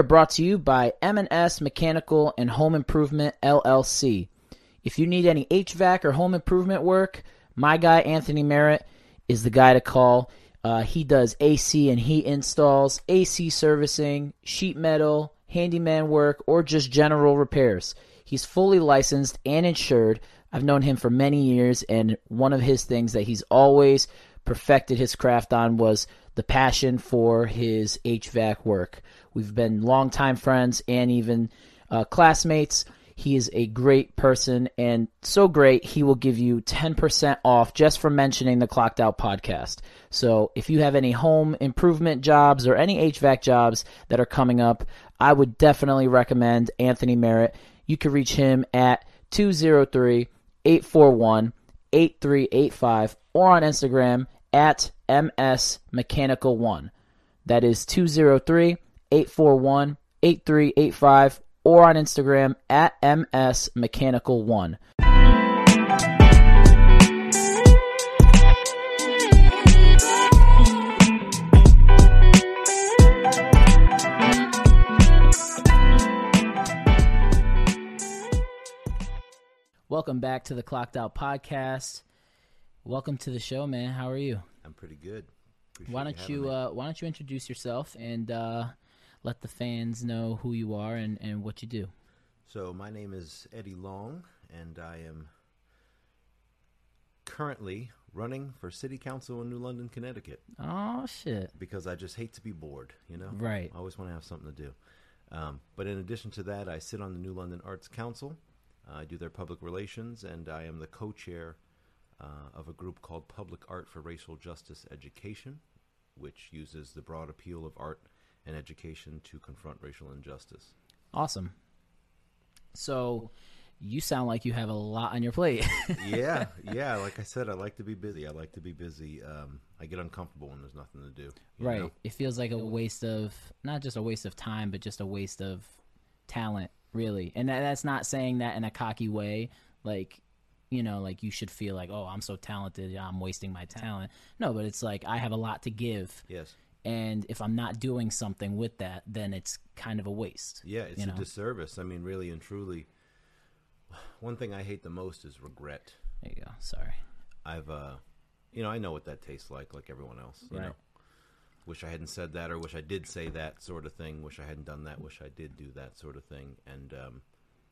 Are brought to you by M&S Mechanical and Home Improvement LLC. If you need any HVAC or home improvement work, my guy Anthony Merritt is the guy to call. Uh, he does AC and heat installs, AC servicing, sheet metal, handyman work, or just general repairs. He's fully licensed and insured. I've known him for many years, and one of his things that he's always perfected his craft on was the passion for his HVAC work. We've been longtime friends and even uh, classmates. He is a great person and so great, he will give you 10% off just for mentioning the Clocked Out podcast. So if you have any home improvement jobs or any HVAC jobs that are coming up, I would definitely recommend Anthony Merritt. You can reach him at 203 841 8385 or on Instagram at MS Mechanical One. That is 203 841 8385 or on Instagram at MS Mechanical One. Welcome back to the Clocked Out Podcast. Welcome to the show, man. How are you? I'm pretty good. Appreciate Why don't having you uh, Why don't you introduce yourself and uh, let the fans know who you are and, and what you do? so my name is Eddie Long, and I am currently running for City Council in New London, Connecticut, Oh shit! because I just hate to be bored. You know, Right. I always want to have something to do. Um, but in addition to that, I sit on the New London Arts Council. I do their public relations, and I am the co-chair uh, of a group called Public Art for Racial Justice Education, which uses the broad appeal of art and education to confront racial injustice. Awesome. So, you sound like you have a lot on your plate. yeah, yeah. Like I said, I like to be busy. I like to be busy. Um, I get uncomfortable when there's nothing to do. right. know? It feels like a waste of not just a waste of time, but just a waste of talent, really. And that, that's not saying that in a cocky way, like you know, like you should feel like, oh, I'm so talented, I'm wasting my talent. No, but it's like I have a lot to give, Yes. And if I'm not doing something with that, then it's kind of a waste. Yeah, it's a know. disservice. I mean, really and truly. One thing I hate the most is regret. There you go. Sorry. I've, uh, you know, I know what that tastes like, like everyone else. You Right. know, wish I hadn't said that, or wish I did say that sort of thing. Wish I hadn't done that. Wish I did do that sort of thing. And um,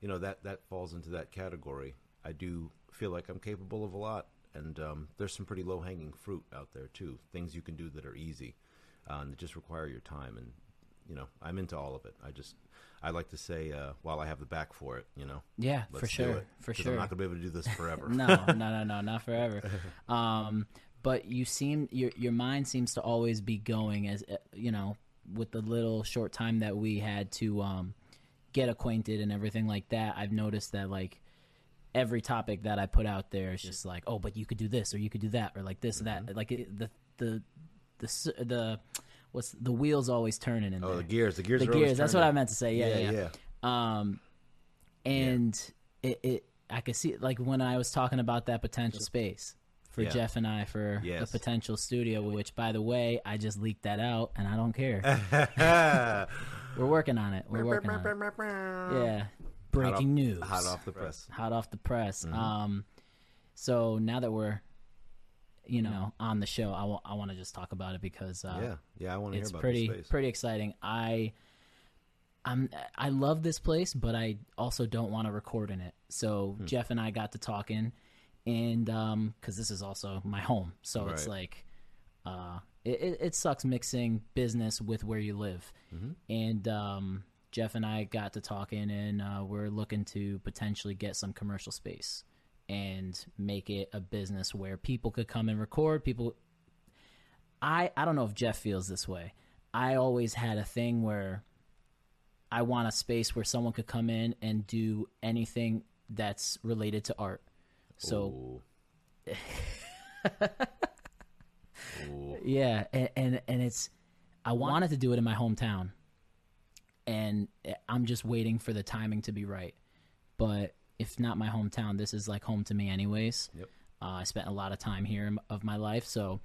you know that that falls into that category. I do feel like I'm capable of a lot, and um, there's some pretty low hanging fruit out there too. Things you can do that are easy, uh, and that just require your time. And you know, I'm into all of it. I just I like to say uh, while I have the back for it, you know. Yeah, for sure. For sure. I'm not gonna be able to do this forever. no, no, no, no, not forever. Um, but you seem your your mind seems to always be going as uh, you know with the little short time that we had to um, get acquainted and everything like that. I've noticed that like every topic that I put out there is just like, oh, but you could do this or you could do that or like this or Mm-hmm. that. Like it, the the the the what's the wheels always turning in Oh, there. the gears, the gears, The are always gears. That's what. I meant to say. Yeah, yeah. yeah. yeah. Um, and it, it, I could see like when I was talking about that potential space for Yeah. Jeff and I for Yes. the potential studio, which by the way, I just leaked that out and I don't care. We're working on it. We're working on it. Yeah. Breaking news. Hot off the press. Hot off the press. Mm-hmm. Um, so now that we're, you know, on the show, I want to just talk about it because uh, yeah, yeah. I want to hear it's about pretty pretty exciting. I I'm I love this place, but I also don't want to record in it. So Hmm. Jeff and I got to talking, and um, because this is also my home, so it's like, uh, it, it it sucks mixing business with where you live, Mm-hmm. and um, Jeff and I got to talking, and uh, we're looking to potentially get some commercial space and make it a business where people could come and record. People I I don't know if Jeff feels this way. I always had a thing where I want a space where someone could come in and do anything that's related to art. So Ooh. Ooh. yeah, and, and and it's I wanted to do it in my hometown, and I'm just waiting for the timing to be right. But if not my hometown, this is like home to me, anyways. Yep. Uh, I spent a lot of time here of my life, so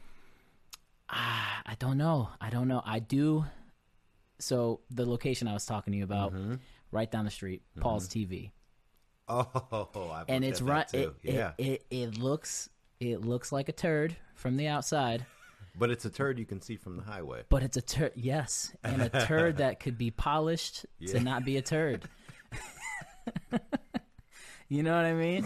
ah, I don't know. I don't know. I do. so the location I was talking to you about, Mm-hmm. right down the street, Paul's TV, Oh, I've and it's right. It, yeah, it, it it looks it looks like a turd from the outside, but it's a turd you can see from the highway. but it's a turd. Yes, and a turd that could be polished Yeah. to not be a turd. You know what I mean?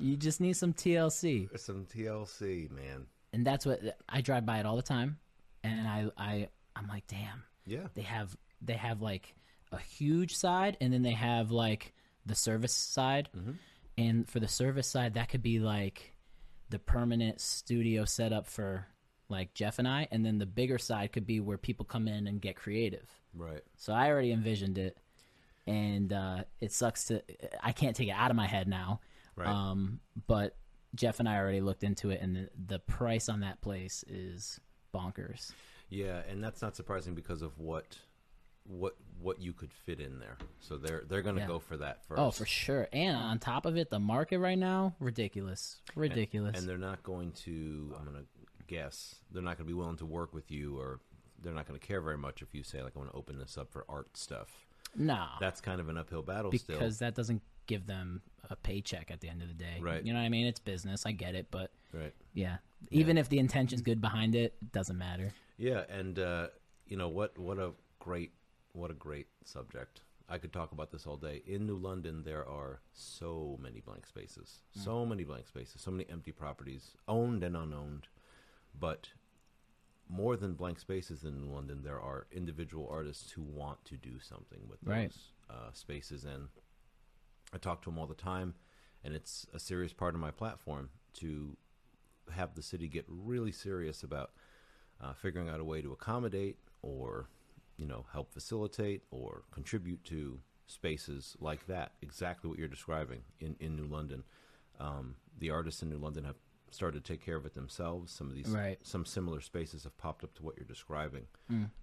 You just need some TLC. Some TLC, man. and that's what I drive by it all the time, and I I I'm like, damn, Yeah, they have they have like a huge side, and then they have like the service side, mm-hmm. and for the service side, that could be like the permanent studio setup for like Jeff and I, and then the bigger side could be where people come in and get creative. right. So I already envisioned it, and uh, it sucks to I can't take it out of my head now. Right. Um, but Jeff and I already looked into it, and the, the price on that place is bonkers. Yeah, and that's not surprising because of what what what you could fit in there. So they're they're going to Yeah. go for that first. Oh, for sure. And on top of it, the market right now ridiculous, ridiculous. And they're not going to. I'm going to guess they're not going to be willing to work with you, or they're not going to care very much if you say like I want to open this up for art stuff. No, That's kind of an uphill battle because still. that doesn't give them a paycheck at the end of the day. Right. You know what I mean? It's business. I get it, but Right. yeah, even if the intention's good behind it, it doesn't matter. Yeah, and uh, you know what? What a great, what a great subject. I could talk about this all day. In New London, there are so many blank spaces, so many blank spaces, so many empty properties, owned and unowned. But more than blank spaces in New London, there are individual artists who want to do something with those Right. uh, spaces. And I talk to them all the time, and it's a serious part of my platform to have the city get really serious about uh, figuring out a way to accommodate or you know help facilitate or contribute to spaces like that exactly what you're describing in, in new london um, the artists in new london have started to take care of it themselves. Some of these Right. some similar spaces have popped up to what you're describing.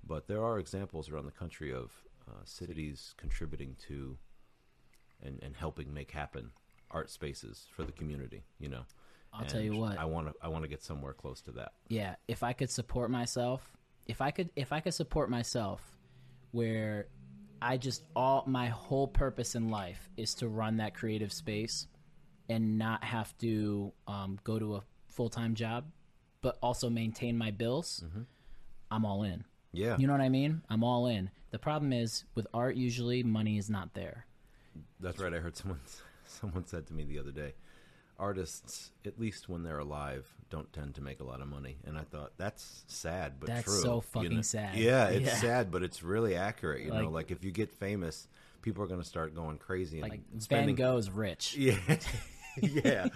But there are examples around the country of uh, cities contributing to and, and helping make happen art spaces for the community you know? I'll tell you what. i want to i want to get somewhere close to that. Yeah. If i could support myself if i could if i could support myself where i just all my whole purpose in life is to run that creative space and not have to um, go to a full-time job but also maintain my bills i'm all in yeah you know what i mean i'm all in the problem is with art usually money is not there That's right. I heard someone someone said to me the other day, artists, at least when they're alive, don't tend to make a lot of money. And I thought that's sad, but That's true. so you fucking know? sad. Yeah, it's Yeah. sad, but it's really accurate. You know, Like- like if you get famous, people are going to start going crazy and like spending. van gogh's rich Yeah, yeah.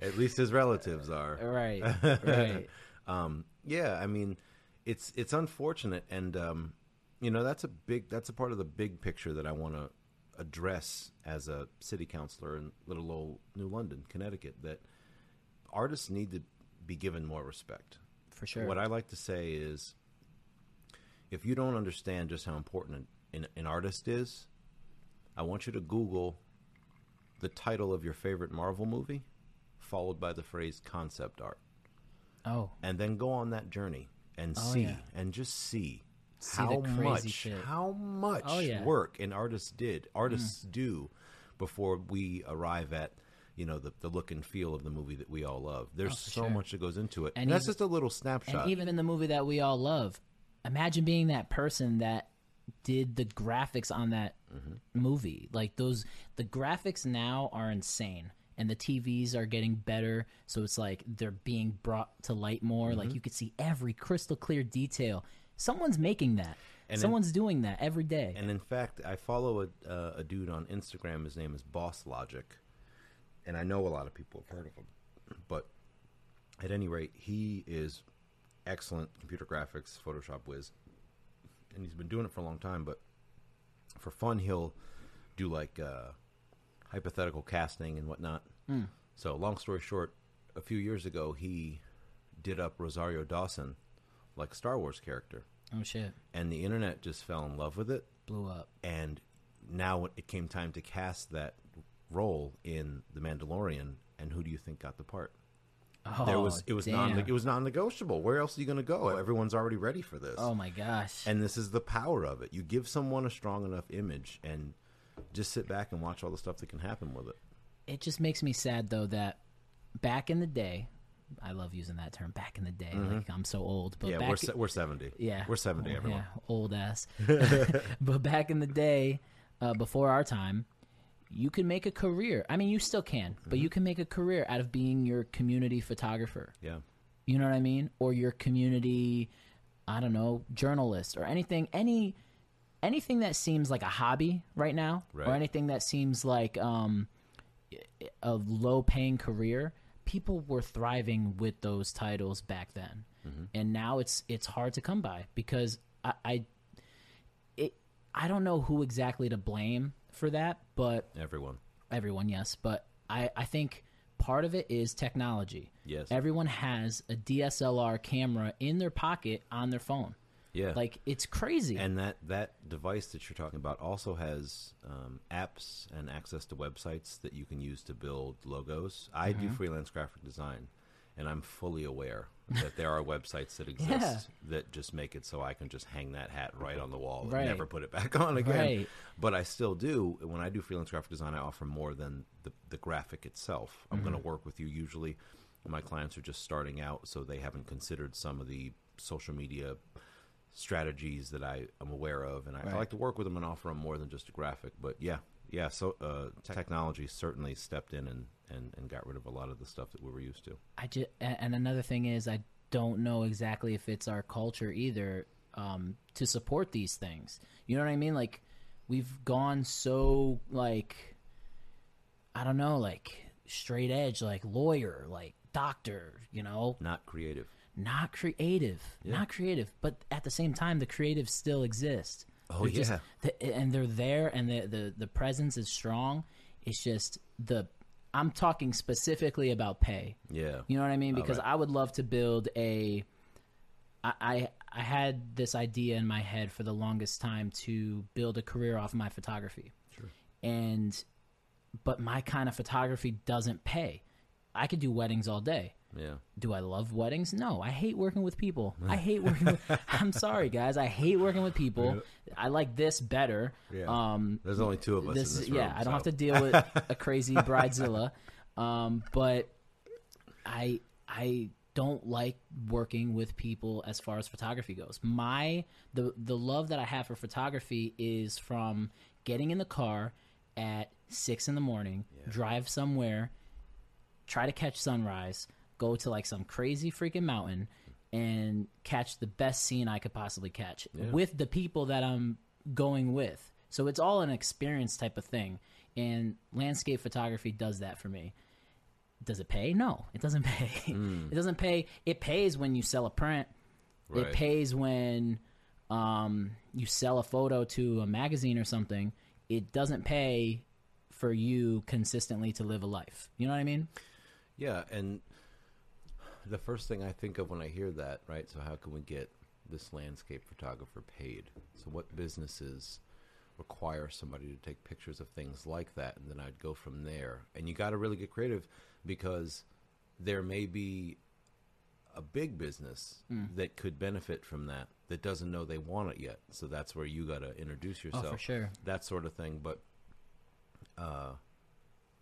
At least his relatives are. right right Um, yeah, I mean, it's it's unfortunate, and um, you know that's a big that's a part of the big picture that I want to address as a city councilor in little old New London, Connecticut. That artists need to be given more respect. for sure What I like to say is, if you don't understand just how important an, an artist is, I want you to Google the title of your favorite Marvel movie, followed by the phrase concept art oh and then go on that journey and Oh, see yeah. and just see, See how much shit. how much Oh, yeah. Mm. work an artist did artists do before we arrive at you know the, the look and feel of the movie that we all love there's Oh, so sure. much that goes into it And and, that's just a little snapshot And even in the movie that we all love, imagine being that person that did the graphics on that Mm-hmm. movie. Like those, the graphics now are insane, and the TVs are getting better. So it's like they're being brought to light more. Mm-hmm. Like you could see every crystal clear detail. Someone's making that. And in- Someone's doing that every day. And in fact, I follow a, uh, a dude on Instagram. His name is Boss Logic, and I know a lot of people have heard of him. But at any rate, he is excellent computer graphics, Photoshop whiz, and he's been doing it for a long time. But for fun, he'll do like uh, hypothetical casting and whatnot. So, long story short, a few years ago, he did up Rosario Dawson like a Star Wars character, oh shit, and the internet just fell in love with it blew up. and now it came time to cast that role in The Mandalorian, and who do you think got the part? There Oh, was it was damn. non it was non-negotiable. Where else are you going to go? Everyone's already ready for this. Oh my gosh. And this is the power of it. You give someone a strong enough image and just sit back and watch all the stuff that can happen with it. it just makes me sad though that back in the day, I love using that term. Back in the day, like I'm so old, but Mm-hmm. yeah, we're se- we're 70. Yeah. We're 70 Oh, everyone. Yeah, old ass. but back in the day, uh, before our time, you can make a career. I mean, you still can, but Mm-hmm. you can make a career out of being your community photographer. Yeah. You know what I mean? Or your community, I don't know, journalist or anything, any anything that seems like a hobby right now, Right. or anything that seems like um, a low paying career. People were thriving with those titles back then, and now it's it's hard to come by because I, I it I don't know who exactly to blame for that, but Everyone. everyone yes but i i think part of it is technology Yes. everyone has a dslr camera in their pocket on their phone Yeah. like it's crazy and that that device that you're talking about also has um, apps and access to websites that you can use to build logos. I Mm-hmm. do freelance graphic design, and I'm fully aware that there are websites that exist Yeah. that just make it so I can just hang that hat right on the wall Right. and never put it back on again. Right. But I still do. When I do freelance graphic design, I offer more than the, the graphic itself. I'm Mm-hmm. going to work with you. Usually, my clients are just starting out, so they haven't considered some of the social media strategies that I am aware of, and I, I like to work with them and offer them more than just a graphic. But yeah, yeah. So uh, technology certainly stepped in and, and, and got rid of a lot of the stuff that we were used to. i just and another thing is i don't know exactly if it's our culture either um to support these things you know what i mean like we've gone so like i don't know like straight edge like lawyer like doctor you know Not creative. not creative, not creative, but at the same time, the creatives still exist. Oh, They're just- yeah. the- and they're there, and the, the the presence is strong. It's just the I'm talking specifically about pay. Yeah. You know what I mean? Because right. I would love to build a. I, I I had this idea in my head for the longest time to build a career off my photography, Sure. and but my kind of photography doesn't pay. I could do weddings all day. Yeah. Do I love weddings? No, I hate working with people. I hate working. with... I'm sorry, guys. I hate working with people. I like this better. Yeah. Um, There's only two of us this, in this yeah, room, I don't have to deal with a crazy bridezilla. Um, but I I don't like working with people as far as photography goes. My the the love that I have for photography is from getting in the car at six in the morning, drive somewhere, try to catch sunrise, go to like some crazy freaking mountain and catch the best scene I could possibly catch with the people that I'm going with. So it's all an experience type of thing. And landscape photography does that for me. Does it pay? No, it doesn't pay. it doesn't pay. It pays when you sell a print. It pays when um, you sell a photo to a magazine or something. It doesn't pay for you consistently to live a life. You know what I mean? Yeah, and the first thing I think of when I hear that, right? So how can we get this landscape photographer paid? So what businesses require somebody to take pictures of things like that, and then I'd go from there. And you got to really get creative because there may be a big business that could benefit from that that doesn't know they want it yet. So that's where you got to introduce yourself. Oh, for sure. That sort of thing, but uh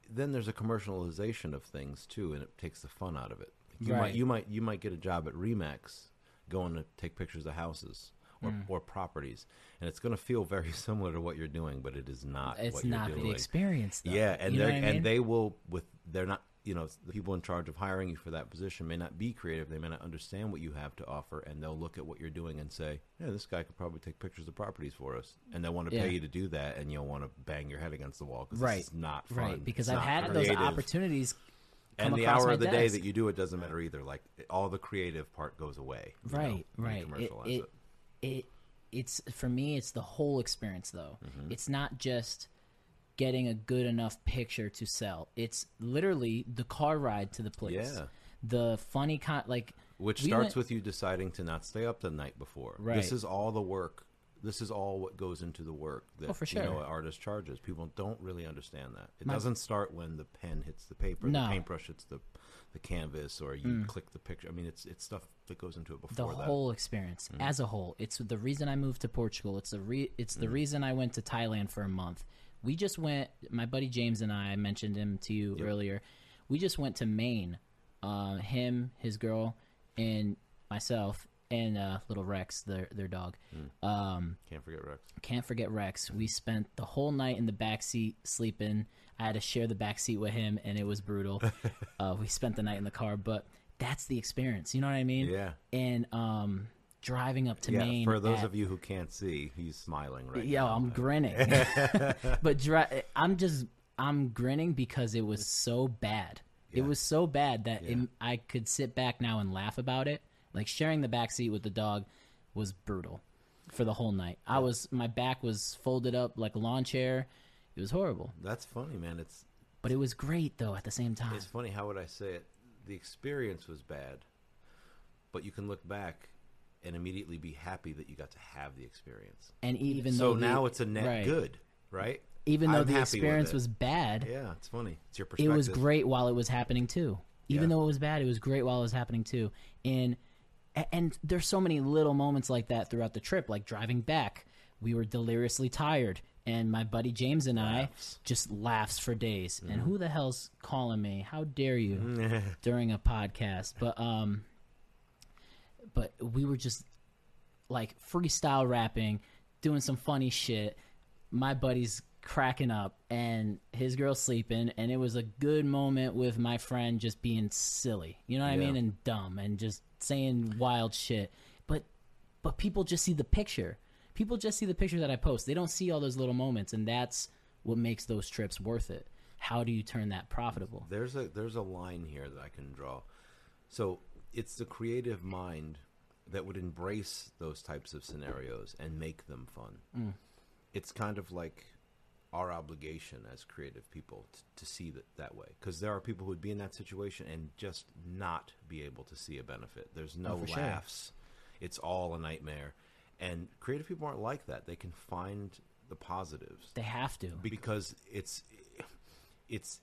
then there's a commercialization of things too, and it takes the fun out of it. You Right. might you might you might get a job at Remax, going to take pictures of houses or, Mm. or properties, and it's going to feel very similar to what you're doing, but it is not. It's what not you're the experience. Though. Yeah, and You they I and they will with they're not you know the people in charge of hiring you for that position may not be creative. They may not understand what you have to offer, and they'll look at what you're doing and say, "Yeah, this guy could probably take pictures of properties for us," and they'll want to Yeah. pay you to do that, and you'll want to bang your head against the wall because Right. is not fun. right because It's I've had those opportunities. And the hour of the day that you do it doesn't matter either. Like all the creative part goes away. you know, right right it, it, it it's for me it's the whole experience though Mm-hmm. it's not just getting a good enough picture to sell it's literally the car ride to the place Yeah. the funny con like Which we starts went- with you deciding to not stay up the night before. Right. This is all the work. This is all what goes into the work that Oh, for you know sure. an artist charges. People don't really understand that. It My- doesn't start when the pen hits the paper, No. the paintbrush hits the the canvas or you mm. click the picture. I mean, it's it's stuff that goes into it the before that. whole experience mm-hmm. as a whole. It's the reason I moved to Portugal. It's the re- it's the mm-hmm. reason I went to Thailand for a month. We just went. My buddy James and I, I mentioned him to you earlier. We just went to Maine. Uh, him, his girl, and myself, and uh, little Rex, their their dog. Um, Can't forget Rex. can't forget Rex. We spent the whole night in the back seat sleeping. I had to share the back seat with him, and it was brutal. uh, we spent the night in the car, but that's the experience. You know what I mean? Yeah. And um, driving up to Yeah, Maine. for those at- of you who can't see, he's smiling right Yo, now. I'm grinning. but dri- I'm just I'm grinning because it was so bad. It was so bad that Yeah. it, I could sit back now and laugh about it. Like sharing the back seat with the dog was brutal for the whole night. I was my back was folded up like a lawn chair. It was horrible, That's funny, man. It's but it was great though at the same time. it's funny. How would I say it? The experience was bad, but you can look back and immediately be happy that you got to have the experience. And even so though the- now it's a net right. good, right? Even though I'm the happy with experience it. was bad, Yeah, it's funny. It's your perspective. it perspective. was great while it was happening too. Even Yeah. though it was bad, it was great while it was happening too. And and there's so many little moments like that throughout the trip. Like driving back, we were deliriously tired, and my buddy James and I Laughs. Mm-hmm. just laughs for days. And who the hell's calling me? How dare you during a podcast? But um, but we were just like freestyle rapping, doing some funny shit. My buddy's cracking up and his girl sleeping and it was a good moment with my friend just being silly. You know what I mean? And dumb and just saying wild shit. But but people just see the picture. People just see the picture that I post. They don't see all those little moments and that's what makes those trips worth it. How do you turn that profitable? There's a there's a line here that I can draw. So it's the creative mind that would embrace those types of scenarios and make them fun. Mm. It's kind of like our obligation as creative people t- to see that that way because there are people who would be in that situation and just not be able to see a benefit. There's no Oh, for sure. laughs. It's all a nightmare. And creative people aren't like that. They can find the positives They have to. because it's it's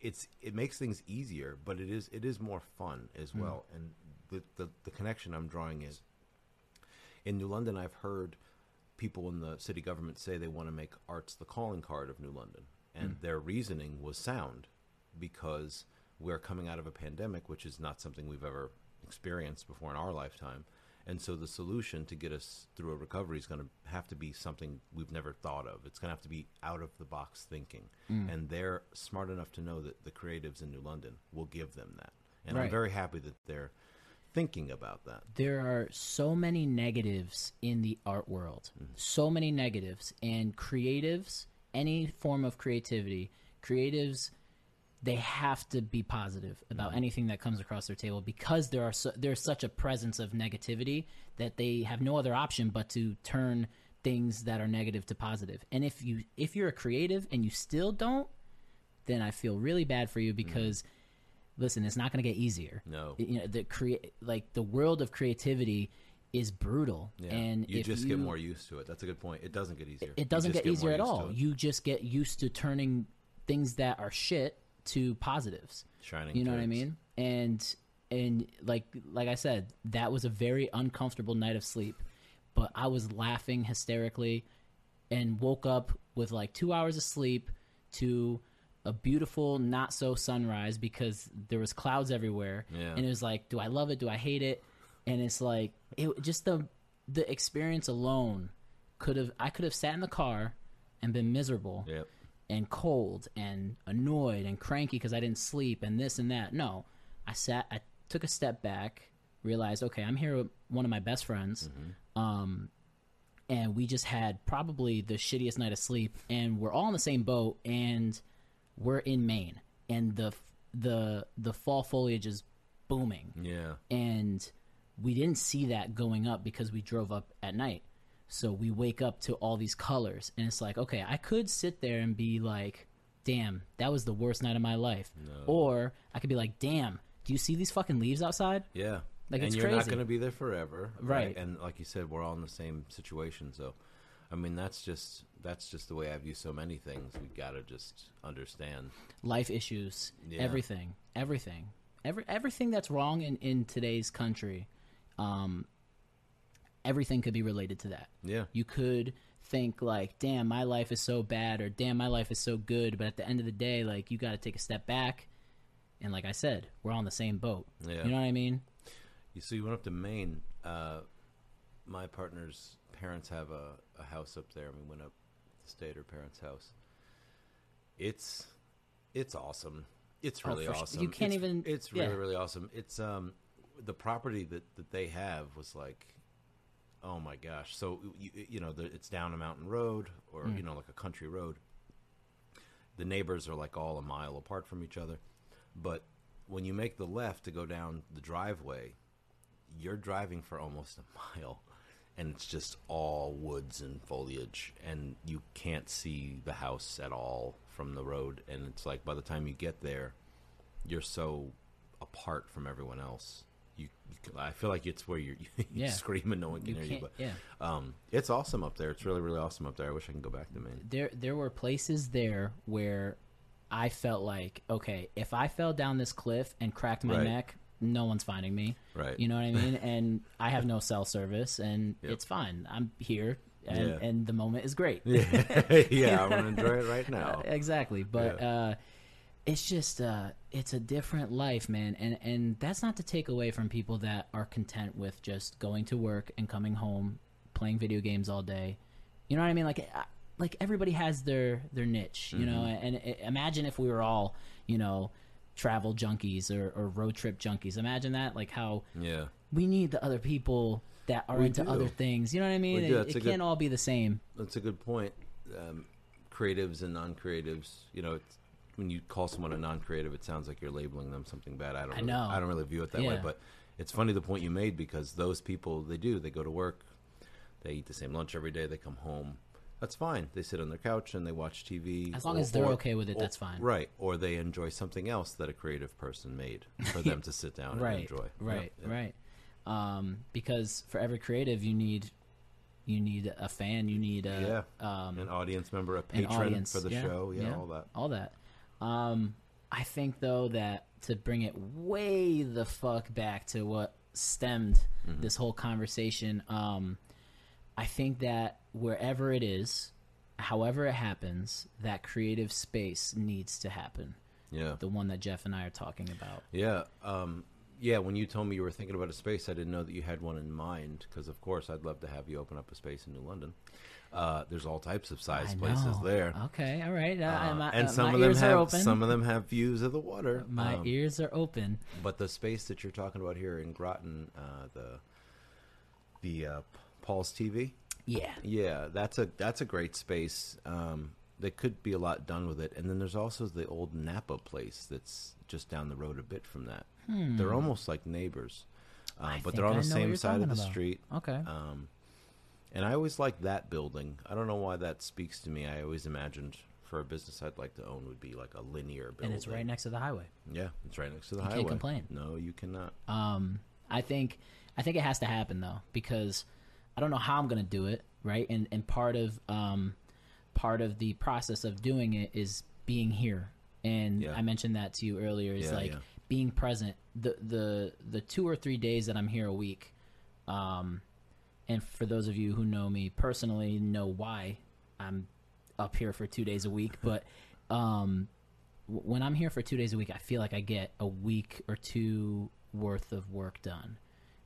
it's it makes things easier, but it is it is more fun as mm-hmm. well. And the, the the connection I'm drawing is in New London. I've heard people in the city government say they want to make arts the calling card of New London, and hmm. their reasoning was sound because we're coming out of a pandemic, which is not something we've ever experienced before in our lifetime. And so the solution to get us through a recovery is going to have to be something we've never thought of. It's going to have to be out of the box thinking. Hmm. And they're smart enough to know that the creatives in New London will give them that. And I'm very happy that they're thinking about that. there are so many negatives in the art world. Mm-hmm. So many negatives. And creatives any form of creativity creatives they have to be positive about mm-hmm. anything that comes across their table because there are so, there's such a presence of negativity that they have no other option but to turn things that are negative to positive. positive and if you if you're a creative and you still don't then i feel really bad for you mm-hmm. because listen it's not going to get easier No. you know the create like the world of creativity is brutal Yeah. and you just you, get more used to it. That's a good point. It doesn't get easier. it doesn't just get easier at all you just get used to turning things that are shit to positives Shining you know what i mean and and like like i said that was a very uncomfortable night of sleep but i was laughing hysterically and woke up with like two hours of sleep to a beautiful not so sunrise because there was clouds everywhere Yeah. and it was like do i love it do i hate it and it's like it just the the experience alone could have i could have sat in the car and been miserable Yep. and cold and annoyed and cranky because I didn't sleep and this and that. No, I sat, I took a step back, realized, okay, I'm here with one of my best friends, um, and we just had probably the shittiest night of sleep, and we're all in the same boat, and we're in Maine, and the the the fall foliage is booming, Yeah. and we didn't see that going up because we drove up at night. So we wake up to all these colors, and it's like, okay, I could sit there and be like, damn, that was the worst night of my life. Or I could be like, damn, do you see these fucking leaves outside? Yeah. Like, and it's you're not going to be there forever, Right. And like you said, we're all in the same situation. So, I mean, that's just that's just the way I view so many things. We got to just understand. Life issues, Yeah. everything, everything. every everything that's wrong in in today's country, um, everything could be related to that. Yeah. You could think like, "Damn, my life is so bad," or "Damn, my life is so good," but at the end of the day, like you got to take a step back. And like I said, we're on the same boat. Yeah. You know what I mean? You so you went up to Maine. Uh, my partner's parents have a, a house up there, and we went up to stay at her parents' house. It's it's awesome. It's Oh, really su- awesome. you can't It's- even- It's really yeah. really awesome. It's um the property that that they have was like. Oh my gosh! So you, you know, the, it's down a mountain road, or Hmm. you know, like a country road. The neighbors are like all a mile apart from each other, but when you make the left to go down the driveway, you're driving for almost a mile and it's just all woods and foliage and you can't see the house at all from the road and it's like by the time you get there you're so apart from everyone else you, you I feel like it's where you're you Yeah. scream and no one can You hear you but Yeah. um, it's awesome up there it's really really awesome up there I wish I can go back to Maine there there were places there where I felt like, okay, if I fell down this cliff and cracked my Right. neck, no one's finding me. Right. You know what I mean? and I have no cell service and Yep. it's fine. I'm here and, Yeah. and the moment is great. yeah, yeah I want to enjoy it right now exactly. But uh it's just uh it's a different life, man. And and that's not to take away from people that are content with just going to work and coming home, playing video games all day. You know what I mean? Like I- like everybody has their their niche, you know. And, i imagine if we were all, you know, travel junkies or, or road trip junkies. Imagine that, like how yeah we need the other people that are We into do. other things. You know what I mean? It, it can't good- all be the same. That's a good point. Um, creatives and non-creatives. You know, it's, when you call someone a non-creative, it sounds like you're labeling them something bad. I don't. I know. I don't really view it that way, but it's funny the point you made because those people they do. They go to work, they eat the same lunch every day. They come home. That's fine. They sit on their couch and they watch TV. As long or- as they're or- okay with it, or- that's fine. Right. Or they enjoy something else that a creative person made for them to sit down and right, enjoy. Right, Yep, yep. right. Um, because for every creative, you need you need a fan, you need a um, An audience member, a patron audience for the yeah, show. Yeah, all that. all that. Um, I think though that to bring it way the fuck back to what stemmed Mm-hmm. this whole conversation, um, I think that wherever it is, however it happens, that creative space needs to happen. Yeah. The one that Jeff and I are talking about. Yeah, um, yeah. When you told me you were thinking about a space, I didn't know that you had one in mind. Because of course, I'd love to have you open up a space in New London. Uh, there's all types of size places there, Okay, all right. Uh, Uh, my, and uh, some of them have some of them have views of the water. My Um, ears are open. But the space that you're talking about here in Groton, uh, the the uh, Paul's TV, Yeah. yeah, that's a that's a great space. Um, there could be a lot done with it, and then there's also the old Napa place that's just down the road a bit from that. They're almost like neighbors, uh, Hmm. But they're on I the same side of the about. street. Okay. Um, and I always liked that building. I don't know why that speaks to me. I always imagined for a business I'd like to own would be like a linear building. and it's right next to the highway. Yeah, it's right next to the You can't complain. No, you cannot. Um, I think I think it has to happen though because I don't know how I'm gonna do it, right? And and part of um, part of the process of doing it is being here. And Yeah. I mentioned that to you earlier. Is Yeah, like yeah. being present. The the the two or three days that I'm here a week. Um, and for those of you who know me personally, know why I'm up here for two days a week. But um, w- when I'm here for two days a week, I feel like I get a week or two worth of work done.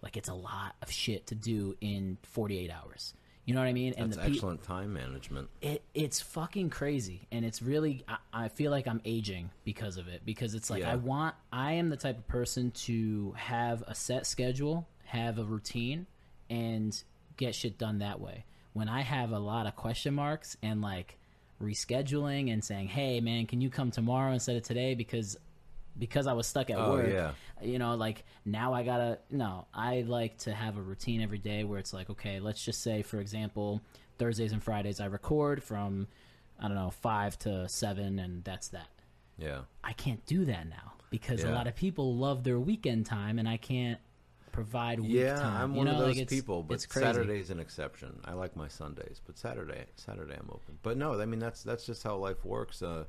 Like it's a lot of shit to do in 48 hours. You know what I mean? That's the pe- excellent time management. it it's fucking crazy and it's really I, I feel like i'm aging because of it because it's like Yeah. i want i am the type of person to have a set schedule have a routine and get shit done that way when i have a lot of question marks and like rescheduling and saying hey man can you come tomorrow instead of today because because i was stuck at Oh, work yeah. you know like now i gotta no i like to have a routine every day where it's like okay let's just say for example thursdays and fridays i record from i don't know five to seven and that's that Yeah. i can't do that now because a lot of people love their weekend time and i can't provide week Yeah, time I'm you one know of like those it's, people, but. Saturday's an exception. I like my Sundays, but Saturday, Saturday I'm open. But no, I mean that's that's just how life works. Uh,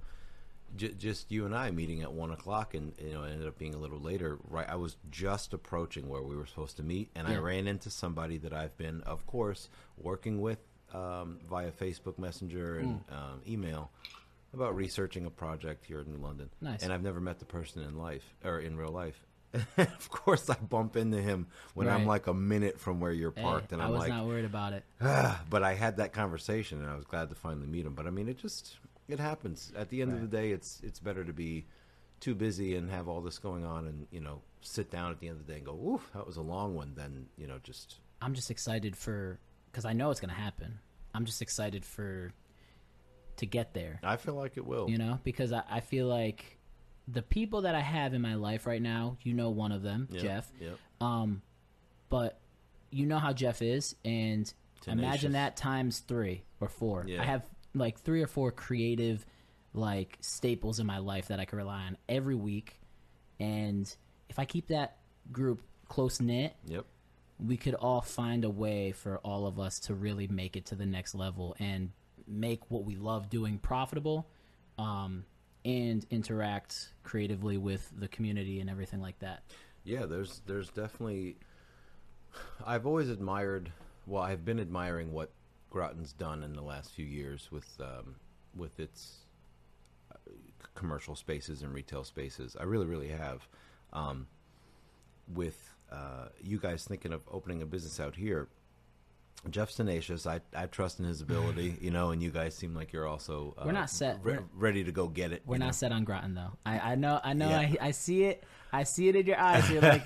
j- just you and I meeting at one o'clock, and you know, it ended up being a little later. Right, I was just approaching where we were supposed to meet, and I ran into somebody that I've been, of course, working with um, via Facebook Messenger and Hmm. um, email about researching a project here in London. Nice. And I've never met the person in life or in real life. of course, I bump into him when I'm like a minute from where you're Hey, parked, and I'm I'm was like, not worried about it. Ah, but I had that conversation, and I was glad to finally meet him. But I mean, it just it happens. At the end of the day, it's it's better to be too busy and have all this going on, and you know, sit down at the end of the day and go, "Oof, that was a long one." Then you know, just I'm just excited for because I know it's gonna happen. I'm just excited for to get there. I feel like it will. You know, because I, I feel like the people that I have in my life right now, you know, one of them, Yep, Jeff. Yep. Um, but you know how Jeff is, and imagine that times three or four. Yeah. I have like three or four creative like staples in my life that I can rely on every week, and if I keep that group close knit, Yep. we could all find a way for all of us to really make it to the next level and make what we love doing profitable um, and interact creatively with the community and everything like that. Yeah, there's there's definitely. I've always admired. Well, I've been admiring what Groton's done in the last few years with um, with its uh, commercial spaces and retail spaces. I really, really have. Um, with uh, you guys thinking of opening a business out here, Jeff's tenacious. I I trust in his ability, you know, and you guys seem like you're also uh, We're not set. re- We're- ready to go get it. We're not know? set on Groton though. I, I know I know Yeah. I, I see it. I see it in your eyes. You're like,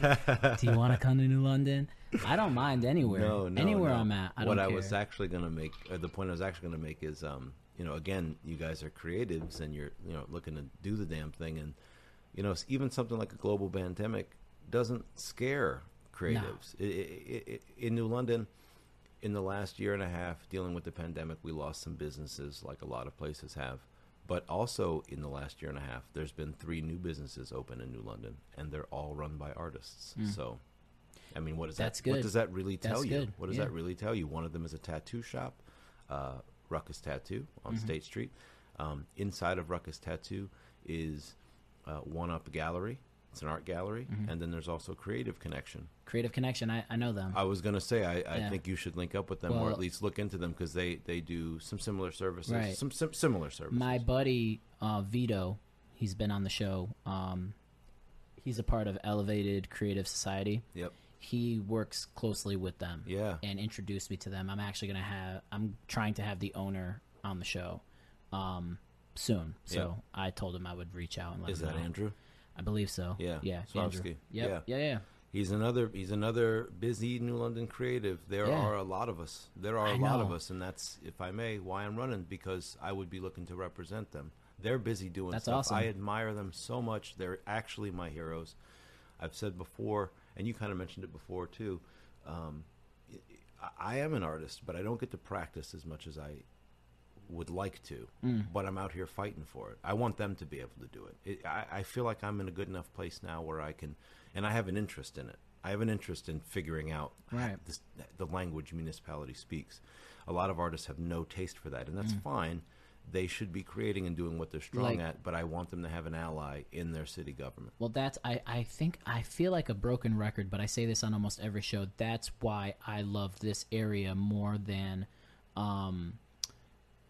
do you want to come to New London? I don't mind anywhere. No, no, anywhere no. I'm at. I what I care. was actually going to make, the point I was actually going to make is, um, you know, again, you guys are creatives and you're, you know, looking to do the damn thing, and you know, even something like a global pandemic doesn't scare creatives. I I I in New London, in the last year and a half, dealing with the pandemic, we lost some businesses, like a lot of places have. But also in the last year and a half, there's been three new businesses open in New London, and they're all run by artists. So, I mean, what does Hmm. That's that? What does that really tell That's you? good, What does yeah. that really tell you? One of them is a tattoo shop, uh, Ruckus Tattoo on Mm-hmm. State Street. Um, inside of Ruckus Tattoo is uh, One Up Gallery. It's an art gallery, Mm-hmm. and then there's also Creative Connection. Creative Connection. I, I know them. I was gonna say I, I Yeah. think you should link up with them or at least look into them because they they do some similar services, Right. some sim- similar services. My buddy uh, Vito, he's been on the show. Um, he's a part of Elevated Creative Society. yep. He works closely with them. Yeah. and introduced me to them. I'm actually gonna have. I'm trying to have the owner on the show um, soon. So I told him I would reach out and let Is him that know. Andrew? I believe so. Yeah, yeah, Swarovski. Yep. Yeah. yeah, yeah. He's another he's another busy New London creative. There Yeah. are a lot of us. There are a I lot of us, and that's if I may why I'm running because I would be looking to represent them. They're busy doing That's stuff. awesome. I admire them so much. They're actually my heroes. I've said before, and you kind of mentioned it before too. Um, I- I am an artist, but I don't get to practice as much as I would like to. Mm. But I'm out here fighting for it. I want them to be able to do it. it I, I feel like I'm in a good enough place now where I can, and I have an interest in it. I have an interest in figuring out Right. this, the language municipality speaks. A lot of artists have no taste for that, and that's fine. They should be creating and doing what they're strong Mm. Like- at, but I want them to have an ally in their city government. Well, that's I, I think I feel like a broken record, but I say this on almost every show. That's why I love this area more than um,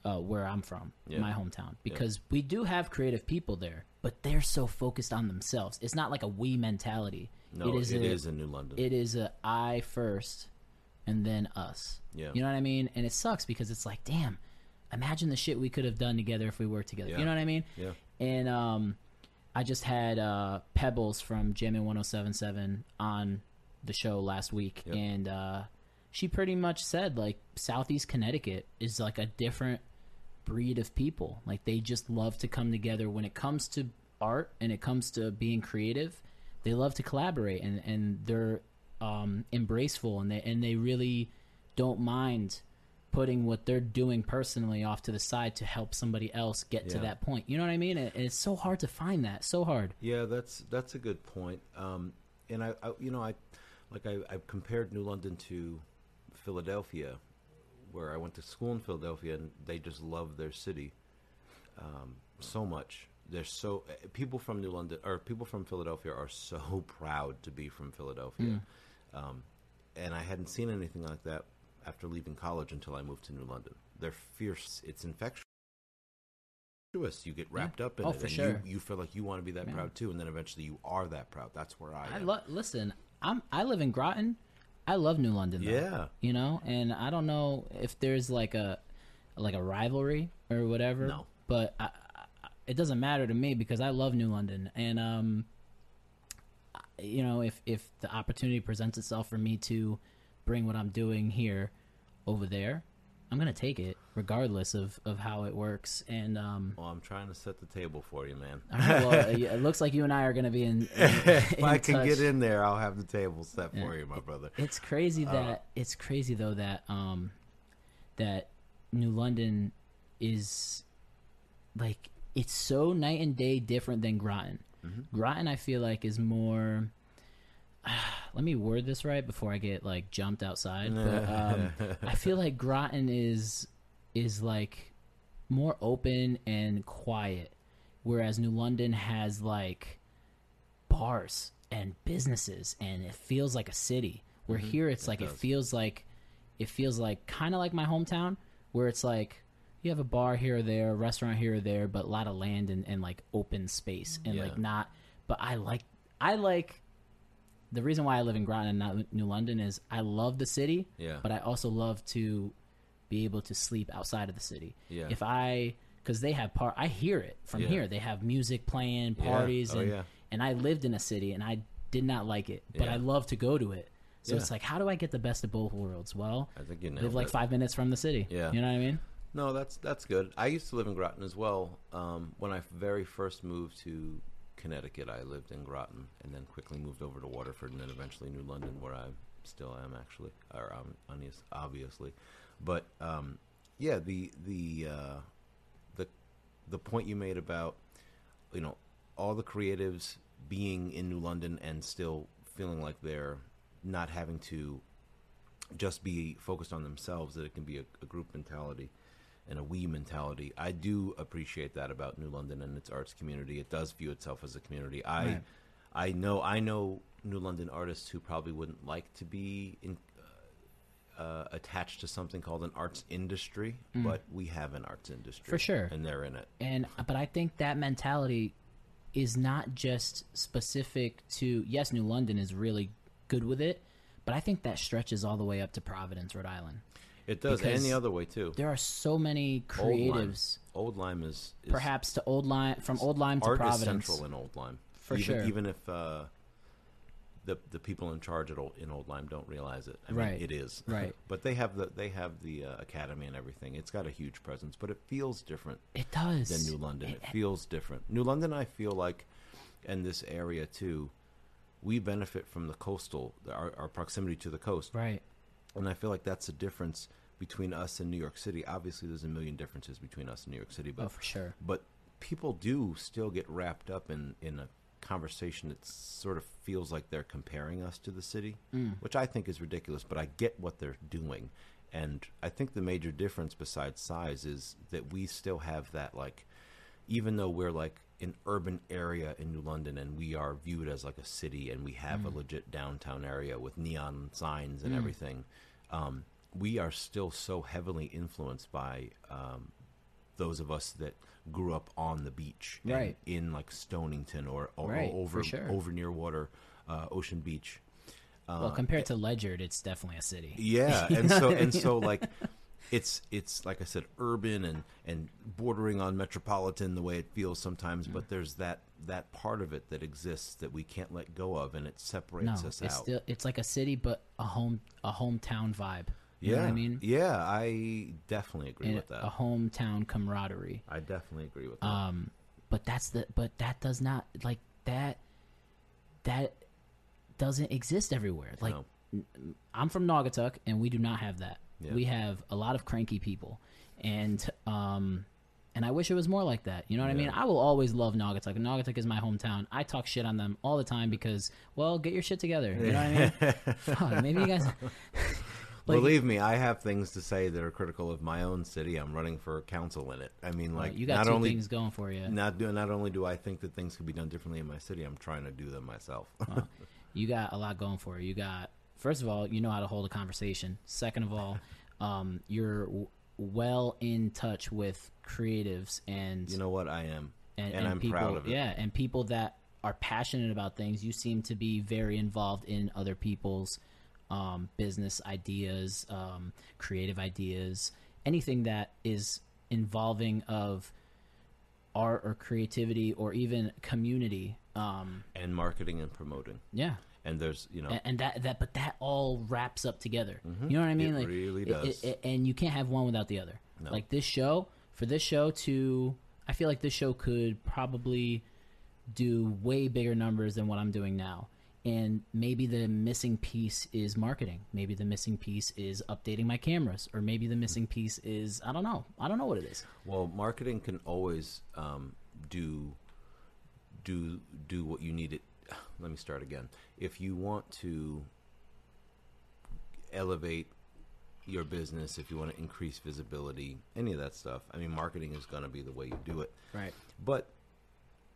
uh, where I'm from, Yeah. my hometown, because we do have creative people there, but they're so focused on themselves. It's not like a we mentality. No, it is it a, is in New London. It is a I first, and then us. Yeah. You know what I mean? And it sucks because it's like, damn, imagine the shit we could have done together if we worked together. Yeah. You know what I mean? yeah. And um, I just had uh, Pebbles from Jammin' 1077 on the show last week, Yep. and uh, she pretty much said like Southeast Connecticut is like a different breed of people. Like they just love to come together when it comes to art and it comes to being creative. They love to collaborate and and they're um, embraceful and they and they really don't mind putting what they're doing personally off to the side to help somebody else get to that point. You know what I mean? And and it's so hard to find that. So hard. Yeah, that's that's a good point. Um, and I, I, you know, I like I, I compared New London to Philadelphia, where I went to school in Philadelphia, and they just love their city um, so much. they're so people from New London or people from Philadelphia are so proud to be from Philadelphia, um, and I hadn't seen anything like that after leaving college until I moved to New London. They're fierce. It's infectious. You get wrapped up in Oh, it, and sure. you, you feel like you want to be that Yeah. proud too, and then eventually you are that proud. That's where I I am. love. Listen, I'm. I live in Groton. I love New London. Though, Yeah. You know, and I don't know if there's like a like a rivalry or whatever. No. But I, I, it doesn't matter to me because I love New London, and um, you know, if if the opportunity presents itself for me to bring what I'm doing here over there, I'm gonna take it regardless of of how it works. And um, Well, I'm trying to set the table for you, man. right, well, it looks like you and I are gonna be in. in if in I can touch. get in there, I'll have the table set Yeah. for you, my brother. It's crazy Uh, that it's crazy though that um that New London is like it's so night and day different than Groton. Mhm. Groton I feel like is more let me word this right before I get like jumped outside. But um I feel like Groton is is like more open and quiet, whereas New London has like bars and businesses, and it feels like a city. Where Mhm, here it's it like it feels like it feels like kind of like my hometown, where it's like you have a bar here or there, a restaurant here or there, but a lot of land and, and like open space and Yeah. like not. But I like I like the reason why I live in Groton and not New London is I love the city, yeah, but I also love to be able to sleep outside of the city. yeah. If I, because they have part, I hear it from Yeah. here. They have music playing, Yeah. parties, Oh, and yeah. and I lived in a city and I did not like it, but Yeah. I love to go to it. So Yeah. it's like, how do I get the best of both worlds? Well, I think you live like it. five minutes from the city. Yeah. you know what I mean. No, that's that's good. I used to live in Groton as well. Um, when I very first moved to Connecticut, I lived in Groton, and then quickly moved over to Waterford, and then eventually New London, where I still am actually, or um, obvious- obviously. But um, yeah, the the uh, the the point you made about you know all the creatives being in New London and still feeling like they're not having to just be focused on themselves that it can be a, a group mentality and a we mentality i do appreciate that about new london and its arts community it does view itself as a community i Right. i know i know new london artists who probably wouldn't like to be in uh, attached to something called an arts industry but we have an arts industry Mm. For sure. and they're in it And but I think that mentality is not just specific to yes, New London is really good with it, but I think that stretches all the way up to Providence, Rhode Island. It does and the other way too There are so many Old Lyme. creatives, Old Lyme is, is perhaps to Old Lyme, from Old Lyme to art Providence. is central in Old Lyme. For even, sure. Even if uh, the the people in charge at Old, in Old Lyme don't realize it, I mean, Right. it is. Right. but they have the they have the uh, academy and everything. It's got a huge presence, but it feels different It does. than New London. It feels different. New London, I feel like, and this area too, we benefit from the coastal, our, our proximity to the coast, Right. And I feel like that's the difference between us and New York City. Obviously, there's a million differences between us and New York City, but Oh, for sure. but people do still get wrapped up in in a conversation that sort of feels like they're comparing us to the city, Mm. which I think is ridiculous. But I get what they're doing, and I think the major difference besides size is that we still have that like, even though we're like an urban area in New London and we are viewed as like a city and we have a legit downtown area with neon signs and Mm. everything. Um, we are still so heavily influenced by um, those of us that grew up on the beach, Right. In like Stonington or, or Right, over sure. over near water, uh, Ocean Beach. Uh, well, compared to Ledyard, it's definitely a city. yeah, and so and so like it's it's like I said, urban and and bordering on metropolitan the way it feels sometimes, Mm. but there's that that part of it that exists that we can't let go of, and it No, separates it's us out. still it's like a city, but a home a hometown vibe. You yeah, know what I mean? yeah, I definitely agree And with that. a hometown camaraderie. I definitely agree with that. Um, but that's the but that does not like that that doesn't exist everywhere. Like No. I'm from Naugatuck, and we do not have that. Yeah. We have a lot of cranky people, and um, and I wish it was more like that. You know what I mean? I will always love Naugatuck. Naugatuck is my hometown. I talk shit on them all the time because, well, get your shit together. You know what I mean? Fuck, maybe you guys. Believe me, I have things to say that are critical of my own city. I'm running for council in it. I mean, like you got not two only things going for you. not do, not only do I think that things could be done differently in my city, I'm trying to do them myself. Well, you got a lot going for you. You got first of all, you know how to hold a conversation. Second of all, um, you're w- well in touch with creatives and you know what? I am, and, and, I'm people, proud of it. Yeah, and people that are passionate about things. You seem to be very involved in other people's um, business ideas, um, creative ideas, anything that is involving of art or creativity or even community. Um, and marketing and promoting. yeah, And there's you know and, that that but that all wraps up together. You know what I mean? It like really it- does. it- and you can't have one without the other. No. Like this show, for this show to, I feel like this show could probably do way bigger numbers than what I'm doing now. And maybe the missing piece is marketing. Maybe the missing piece is updating my cameras, or maybe the missing piece is I don't know. I don't know what it is. Well, marketing can always um, do do do what you need it. Let me start again. If you want to elevate your business, if you want to increase visibility, any of that stuff, I mean, marketing is going to be the way you do it. Right. But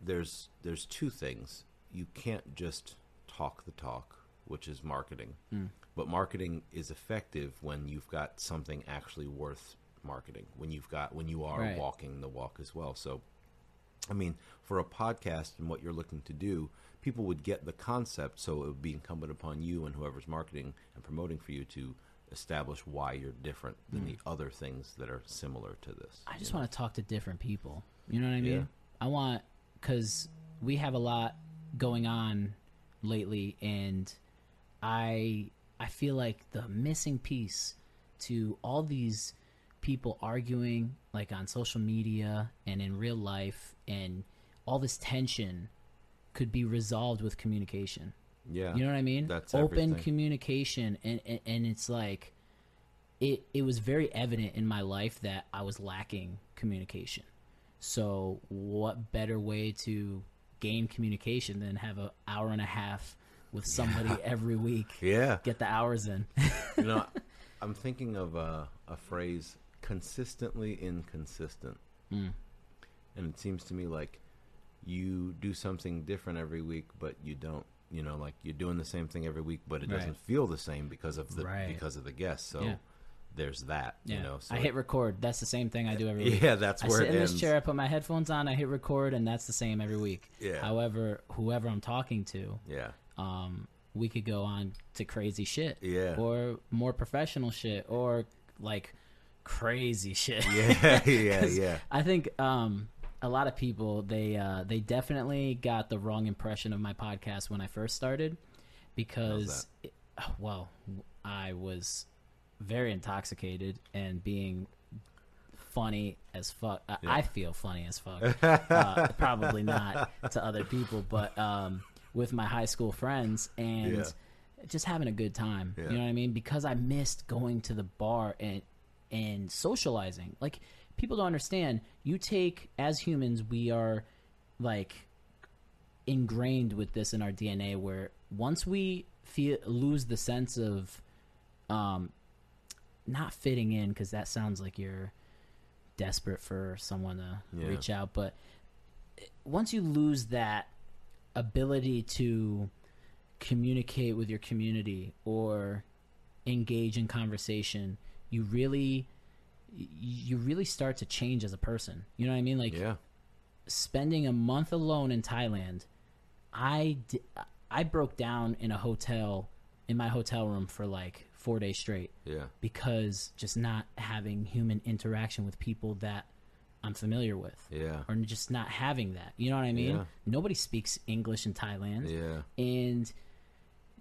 there's there's two things. You can't just talk the talk, which is marketing. Hmm. But marketing is effective when you've got something actually worth marketing. When you've got when you are Right. walking the walk as well. So I mean, for a podcast and what you're looking to do, people would get the concept, so it would be incumbent upon you and whoever's marketing and promoting for you to establish why you're different than hmm. the other things that are similar to this. I just know? want to talk to different people. You know what I mean? Yeah. I want because we have a lot going on lately, and I I feel like the missing piece to all these people arguing like on social media and in real life and all this tension could be resolved with communication. Yeah. You know what I mean? That's open everything. communication, and, and and it's like, it it was very evident in my life that I was lacking communication. So what better way to gain communication than have an hour and a half with somebody every week? Yeah. Get the hours in. you know, I'm thinking of a, a phrase consistently inconsistent. Mm. And it seems to me like you do something different every week, but you don't. You know, like you're doing the same thing every week, but it Right. doesn't feel the same because of the Right. because of the guests. So Yeah. there's that. Yeah. You know, so I hit record. That's the same thing I do every week. yeah, that's I where sit it in ends. this chair, I put my headphones on, I hit record, and that's the same every week. Yeah. However, whoever I'm talking to, Yeah, um, we could go on to crazy shit. Yeah. Or more professional shit or like crazy shit. yeah, yeah, yeah. I think um, a lot of people they uh, they definitely got the wrong impression of my podcast when I first started because it, well I was very intoxicated and being funny as fuck. I- I feel funny as fuck. uh, probably not to other people, but um, with my high school friends and Yeah. just having a good time. Yeah. You know what I mean? Because I missed going to the bar and and socializing. Like people don't understand. You take as humans, we are like ingrained with this in our DNA. Where once we feel lose the sense of um, not fitting in, because that sounds like you're desperate for someone to Yeah. reach out, but once you lose that ability to communicate with your community or engage in conversation, you really you really start to change as a person. You know what I mean? Like Yeah, spending a month alone in Thailand, I di- I broke down in a hotel in my hotel room for like 4 days straight yeah, because just not having human interaction with people that I'm familiar with yeah, or just not having that. You know what I mean? Yeah. Nobody speaks English in Thailand yeah. and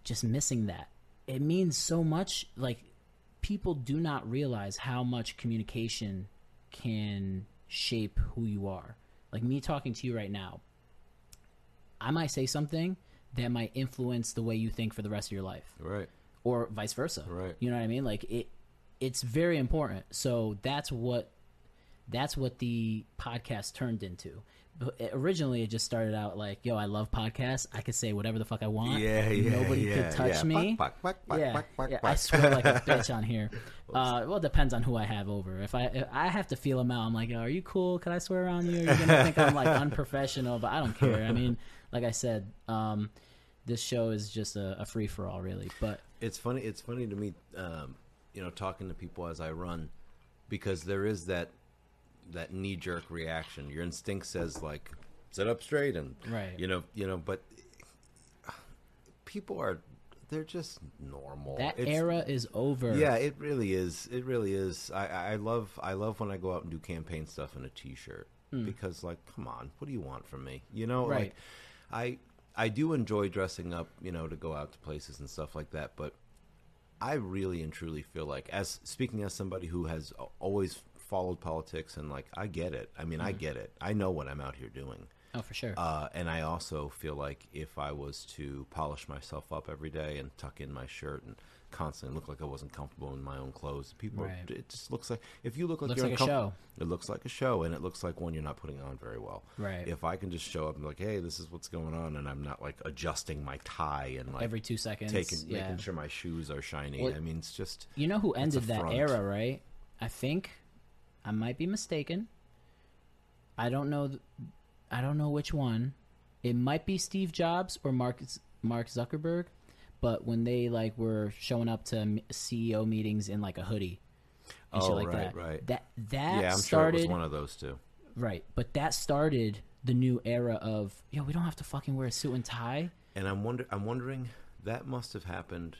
just missing that. It means so much like people do not realize how much communication can shape who you are. Like me talking to you right now, I might say something that might influence the way you think for the rest of your life Right. or vice versa. Right. You know what I mean? Like it it's very important. So that's what that's what the podcast turned into. Originally, it just started out like, "Yo, I love podcasts. I could say whatever the fuck I want. Yeah, yeah, Nobody yeah, could touch yeah. me." Quack, quack, quack, yeah, yeah, I swear like a bitch on here. Uh, well, it depends on who I have over. If I if I have to feel them out, I'm like, oh, "Are you cool? Can I swear on you? You're gonna think I'm like unprofessional, but I don't care. I mean, like I said, um, this show is just a, a free for all, really. But It's funny. It's funny to me, um, you know, talking to people as I run, because there is that that knee jerk reaction. Your instinct says like, sit up straight, and Right. you know, you know, but people are they're just normal. that It's- era is over. Yeah, it really is. It really is. I, I love I love when I go out and do campaign stuff in a t-shirt hmm. because like, come on, what do you want from me? You know. Right. like I I do enjoy dressing up, you know, to go out to places and stuff like that, but I really and truly feel like as speaking as somebody who has always followed politics and like I get it. I mean, Hmm. I get it. I know what I'm out here doing. Oh, for sure. Uh, and I also feel like if I was to polish myself up every day and tuck in my shirt and constantly look like I wasn't comfortable in my own clothes, people, Right. it just looks like if you look like Looks you're like a show. It looks like a show, and it looks like one you're not putting on very well. Right. If I can just show up and be like, hey, this is what's going on, and I'm not like adjusting my tie and like Every two seconds. taking yeah. making sure my shoes are shiny. Well, I mean, it's just You know who ended that front. era, right? I think I might be mistaken. I don't know. th- I don't know which one. It might be Steve Jobs or Mark Mark Zuckerberg, but when they like were showing up to m- CEO meetings in like a hoodie and oh, shit Oh, like right, that. right. That that yeah, I'm started sure it was one of those two. right, but that started the new era of yo. We don't have to fucking wear a suit and tie. And I'm wonder I'm wondering that must have happened.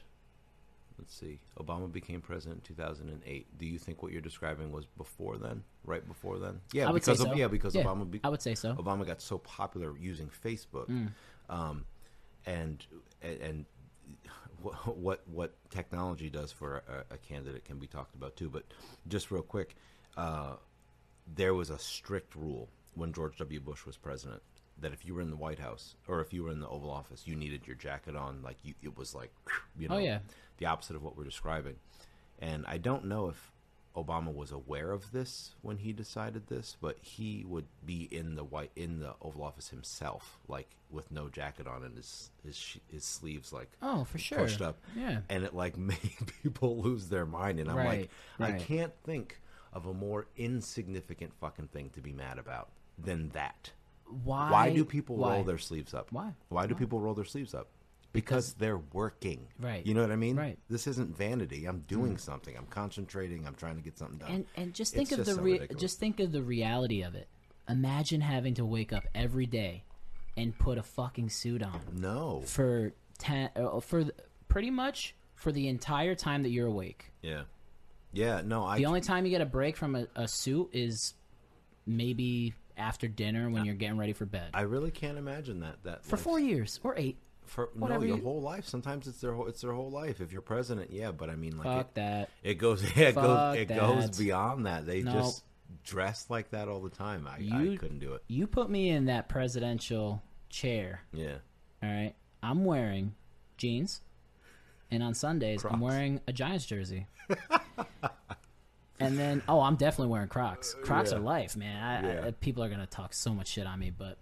Let's see. Obama became president in 2008. Do you think what you're describing was before then? Right before then? Yeah, I because so. yeah, because Yeah, Obama be- I would say so. Obama got so popular using Facebook. Mm. Um, and and, and what, what what technology does for a, a candidate can be talked about too. But just real quick, uh, there was a strict rule when George W. Bush was president that if you were in the White House or if you were in the Oval Office, you needed your jacket on. Like you, it was like you know Oh, yeah. The opposite of what we're describing. And I don't know if Obama was aware of this when he decided this, but he would be in the white in the Oval Office himself, like with no jacket on and his his his sleeves like Oh, for sure. pushed up, Yeah. and it like made people lose their mind. And I'm Right, like, I can't think of a more insignificant fucking thing to be mad about than that. Why? Why do people why? roll their sleeves up? Why? Why do people roll their sleeves up? Because, they're working. Right. You know what I mean? Right. Mm. This isn't vanity. I'm doing something. I'm concentrating. I'm trying to get something done. and and just think It's of just the so re- just think of the reality of it. Imagine having to wake up every day and put a fucking suit on no. for ten uh, for th- pretty much for the entire time that you're awake. Yeah. Yeah. No. I. The only time you get a break from a, a suit is maybe after dinner when you're getting ready for bed. I really can't imagine that. That for life- four years or eight. For no, your you- whole life. Sometimes it's their whole. It's their whole life. If you're president, yeah. But I mean, like Fuck it, that. it goes. It Fuck goes. It goes beyond that. They No. just dress like that all the time. I, You- I couldn't do it. You put me in that presidential chair. Yeah. All right. I'm wearing jeans, and on Sundays I'm wearing a Giants jersey. and then, oh, I'm definitely wearing Crocs. Crocs Yeah. are life, man. I, Yeah. I, people are gonna talk so much shit on me, but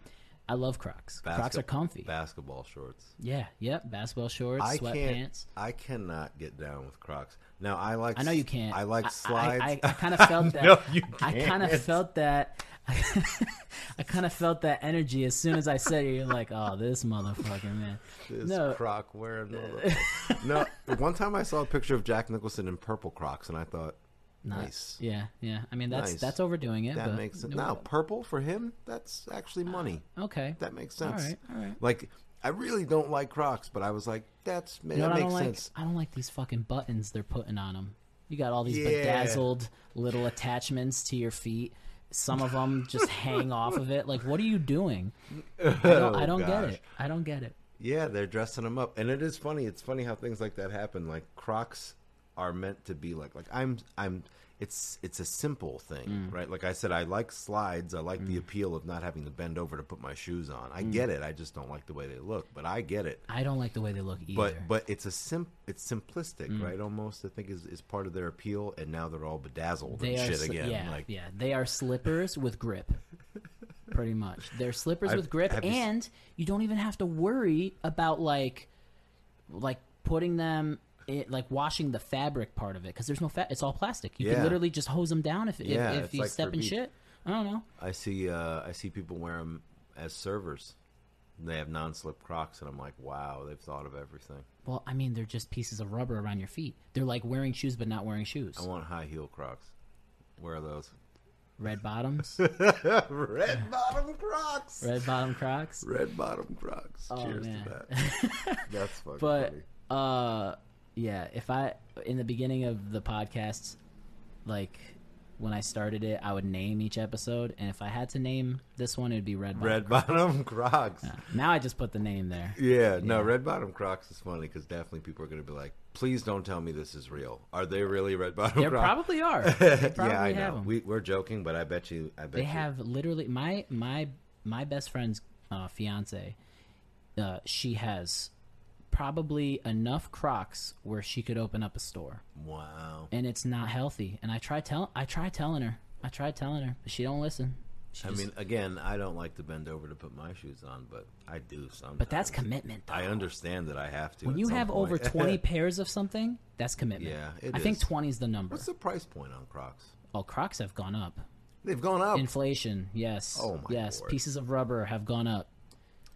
I love Crocs. Crocs are comfy. Basketball shorts. yeah, yep. Basketball shorts, I sweatpants. can't. I cannot get down with Crocs. Now I like. I know you can't. I like slides. I, I, kind of felt that. No, you I kind of felt that. I kind of felt that energy as soon as I said it. You're like, oh, this motherfucker, man. This no, croc wearing. no, one time I saw a picture of Jack Nicholson in purple Crocs, and I thought, not- nice. Yeah, yeah. I mean, that's Nice. that's overdoing it. That makes sense. Now, purple for him, that's actually ah, money. Okay. That makes sense. right. All right. Like, I really don't like Crocs, but I was like, that's man, You know that I makes don't sense. like? I don't like these fucking buttons they're putting on them. You got all these Yeah. bedazzled little attachments to your feet. Some of them just hang off of it. Like, what are you doing? I don't, I Oh, don't get oh, it. I don't get it. Yeah, they're dressing them up, and it is funny. It's funny how things like that happen. Like Crocs are meant to be like like I'm I'm it's it's a simple thing, Mm. right? Like I said, I like slides. I like the appeal of not having to bend over to put my shoes on. I get it. I just don't like the way they look, but I get it. I don't like the way they look either. But but it's a sim it's simplistic, Mm. right? Almost I think is, is part of their appeal, and now they're all bedazzled they and shit sli- again. yeah, like yeah. They are slippers with grip. Pretty much. They're slippers I've- with grip have you s- and you don't even have to worry about like like putting them it, like washing the fabric part of it because there's no fat. It's all plastic. You Yeah. can literally just hose them down if Yeah, if, if it's you like step in shit. I don't know. I see uh, I see people wear them as servers. They have non-slip Crocs, and I'm like, wow, they've thought of everything. Well, I mean, they're just pieces of rubber around your feet. They're like wearing shoes but not wearing shoes. I want high heel Crocs. Where are those? Red bottoms, Red bottom Crocs. red bottom Crocs. Red bottom Crocs. Oh, Cheers man. to that. That's fucking But funny. uh, yeah. If I in the beginning of the podcast, like when I started it, I would name each episode, and if I had to name this one, it'd be red. Bottom Red bottom Crocs. Crocs. Now I just put the name there. Yeah, no, red bottom Crocs is funny because definitely people are going to be like, "Please don't tell me this is real. Are they really red bottom They probably are. They probably yeah, I know. We, we're joking, but I bet you, I bet they you. have literally my my my best friend's uh, fiance. Uh, she has probably enough Crocs where she could open up a store. Wow. and it's not healthy. And I try tell I try telling her. I tried telling her, but she don't listen. She I just- mean, again, I don't like to bend over to put my shoes on, but I do sometimes. but that's commitment. Though. I understand that I have to. when you have point. over twenty pairs of something, that's commitment. Yeah, it I think twenty is the number. What's the price point on Crocs? oh, Crocs have gone up. They've gone up. Inflation, yes. Oh, my yes. Lord. Pieces of rubber have gone up.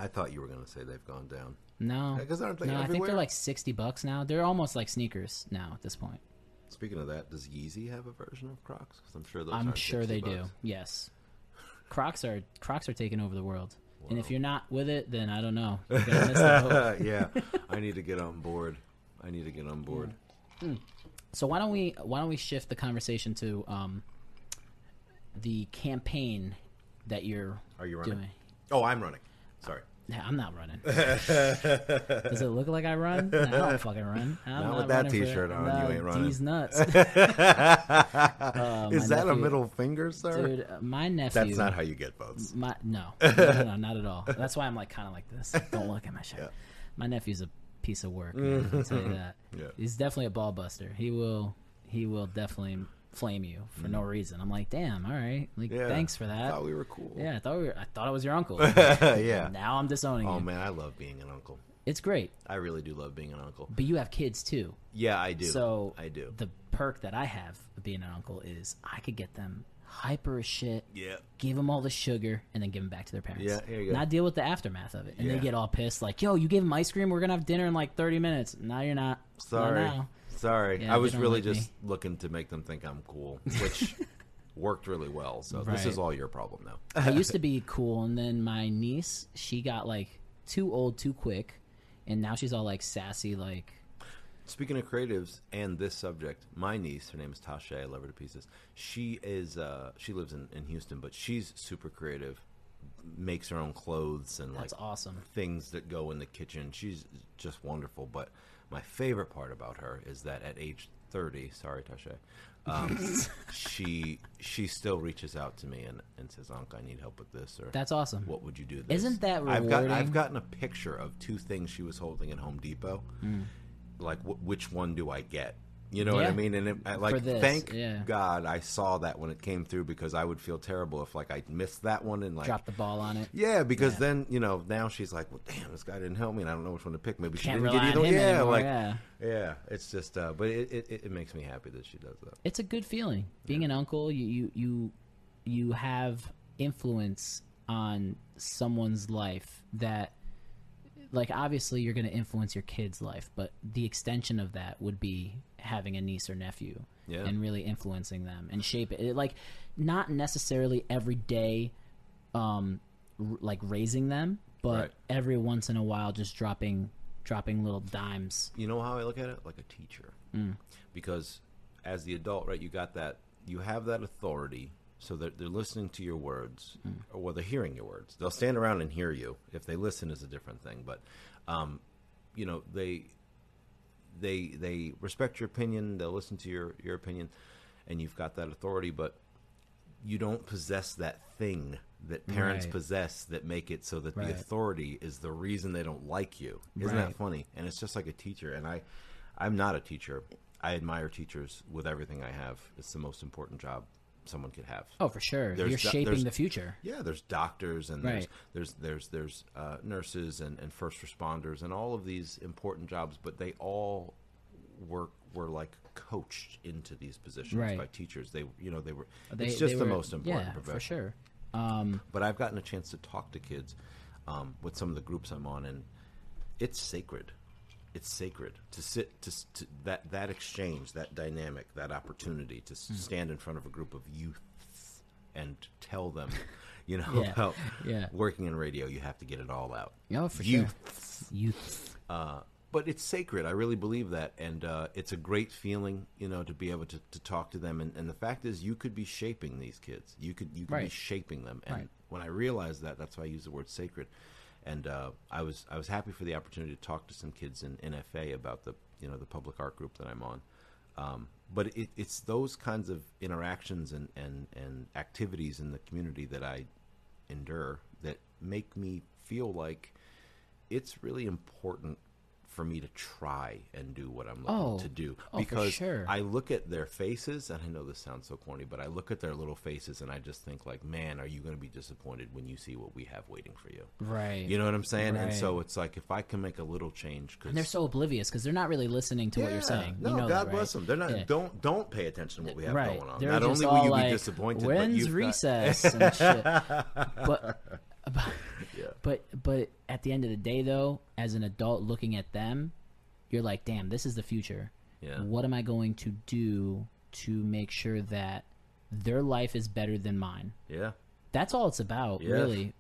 I thought you were going to say they've gone down. No, Because aren't they no, I think they're like sixty bucks now. They're almost like sneakers now at this point. Speaking of that, does Yeezy have a version of Crocs? Because I'm sure those. I'm sure 60 they do. Yes. Crocs are Crocs are taking over the world. And if you're not with it, then I don't know. Miss yeah, I need to get on board. I need to get on board. So why don't we why don't we shift the conversation to um, the campaign that you're Are you running? doing? Oh, I'm running. Sorry. Yeah, I'm not running. Does it look like I run? No, I don't fucking run. I'm Not not with that t-shirt on, you ain't running. D's nuts. Uh, Is that a middle finger, sir? Dude, uh, my nephew. That's not how you get votes. My no, no, no, no, not at all. That's why I'm like kind of like this. Don't look at my shirt. Yeah. My nephew's a piece of work. Man, I'll tell you that. Yeah. He's definitely a ball buster. He will, he will definitely flame you for no reason. I'm like, damn, all right, like Mm. Yeah. thanks for I that. thought we were cool. Yeah, I thought we were, I thought I was your uncle. yeah. Now I'm disowning Oh you. man, I love being an uncle. It's great, I really do love being an uncle. but you have kids too. Yeah, I do. So I do. The perk that I have of being an uncle is I could get them hyper as shit. Yeah. give them all the sugar and then give them back to their parents. Yeah, here you go. Not deal with the aftermath of it. And Yeah. they get all pissed, like, yo, you gave them ice cream? We're going to have dinner in like 30 minutes. No, you're not. Not Sorry. now. Sorry. Yeah, I was really like just looking to make them think I'm cool, which worked really well. So this is all your problem now. I used to be cool, and then my niece, she got like too old too quick. And now she's all like sassy, like, Speaking of creatives and this subject, my niece, her name is Tasha. I love her to pieces. She is uh, she lives in, in Houston, but she's super creative. Makes her own clothes and like awesome. things that go in the kitchen. She's just wonderful. But my favorite part about her is that at age thirty, sorry Tasha, um, she she still reaches out to me and, and says, "Unc, I need help with this," or That's awesome. what would you do? This? Isn't that I've got I've gotten a picture of two things she was holding at Home Depot. Like, wh- which one do I get? You know what I mean? And it, I, like, thank yeah. God I saw that when it came through because I would feel terrible if like I missed that one and like. Drop the ball on it. Yeah, because Yeah. then you know now she's like, well, damn, this guy didn't help me, and I don't know which one to pick. Maybe she Can't didn't get either. yeah, anymore, like yeah. yeah, it's just, uh, but it, it it makes me happy that she does that. it's a good feeling being an uncle you, you you you have influence on someone's life that like obviously you're going to influence your kid's life but the extension of that would be having a niece or nephew Yeah. and really influencing them and shape it. it like not necessarily every day um r- like raising them but Right. every once in a while just dropping dropping little dimes You know how I look at it? Like a teacher. Mm. Because as the adult, right, you got that, you have that authority so that they're listening to your words Mm. or well, they're hearing your words. They'll stand around and hear you. If they listen is a different thing. But, um, you know, they, they they respect your opinion. They'll listen to your your opinion, and you've got that authority. But you don't possess that thing that parents Right. possess that make it so that Right. the authority is the reason they don't like you. Isn't Right. that funny? And it's just like a teacher. And I, I'm not a teacher. I admire teachers with everything I have. It's the most important job someone could have. Oh, for sure. There's You're do- shaping the future. Yeah, there's doctors and Right. there's there's there's there's uh, nurses and, and first responders and all of these important jobs, but they all were were like coached into these positions Right. by teachers. They you know they were. They, it's just they the most important Yeah, profession. for sure. Um, But I've gotten a chance to talk to kids um, with some of the groups I'm on, and it's sacred. It's sacred to sit to, to that that exchange, that dynamic, that opportunity to Hmm. stand in front of a group of youth and tell them, you know, Yeah, about yeah. working in radio. You have to get it all out. oh, for Youth. sure. Youth. Uh, but it's sacred. I really believe that, and uh, it's a great feeling, you know, to be able to, to talk to them. And, and the fact is, you could be shaping these kids. You could you could be shaping them. And Right. when I realized that, that's why I use the word sacred. And uh, I was I was happy for the opportunity to talk to some kids in NFA about the you know the public art group that I'm on. Um, but it, it's those kinds of interactions and, and, and activities in the community that I endure that make me feel like it's really important for me to try and do what I'm looking Oh. to do Oh, because sure. I look at their faces and I know this sounds so corny, but I look at their little faces and I just think like, man, are you going to be disappointed when you see what we have waiting for you? Right. You know what I'm saying? And so it's like if I can make a little change, cause and they're so oblivious because they're not really listening to what you're saying. no, you know God that, bless right? them. They're not. Yeah. Don't don't pay attention to what we have right. going on. They're not only will you like, be disappointed, but When's got- recess and shit? But, but, Yeah. but but at the end of the day, though, as an adult looking at them, you're like, damn, this is the future. Yeah. What am I going to do to make sure that their life is better than mine? yeah, That's all it's about, really.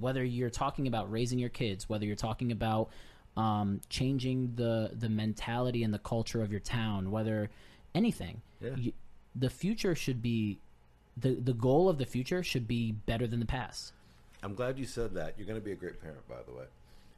Whether you're talking about raising your kids, whether you're talking about um, changing the the mentality and the culture of your town, whether anything, Yeah. you, the future should be the the goal of the future should be better than the past. I'm glad you said that. You're going to be a great parent, by the way.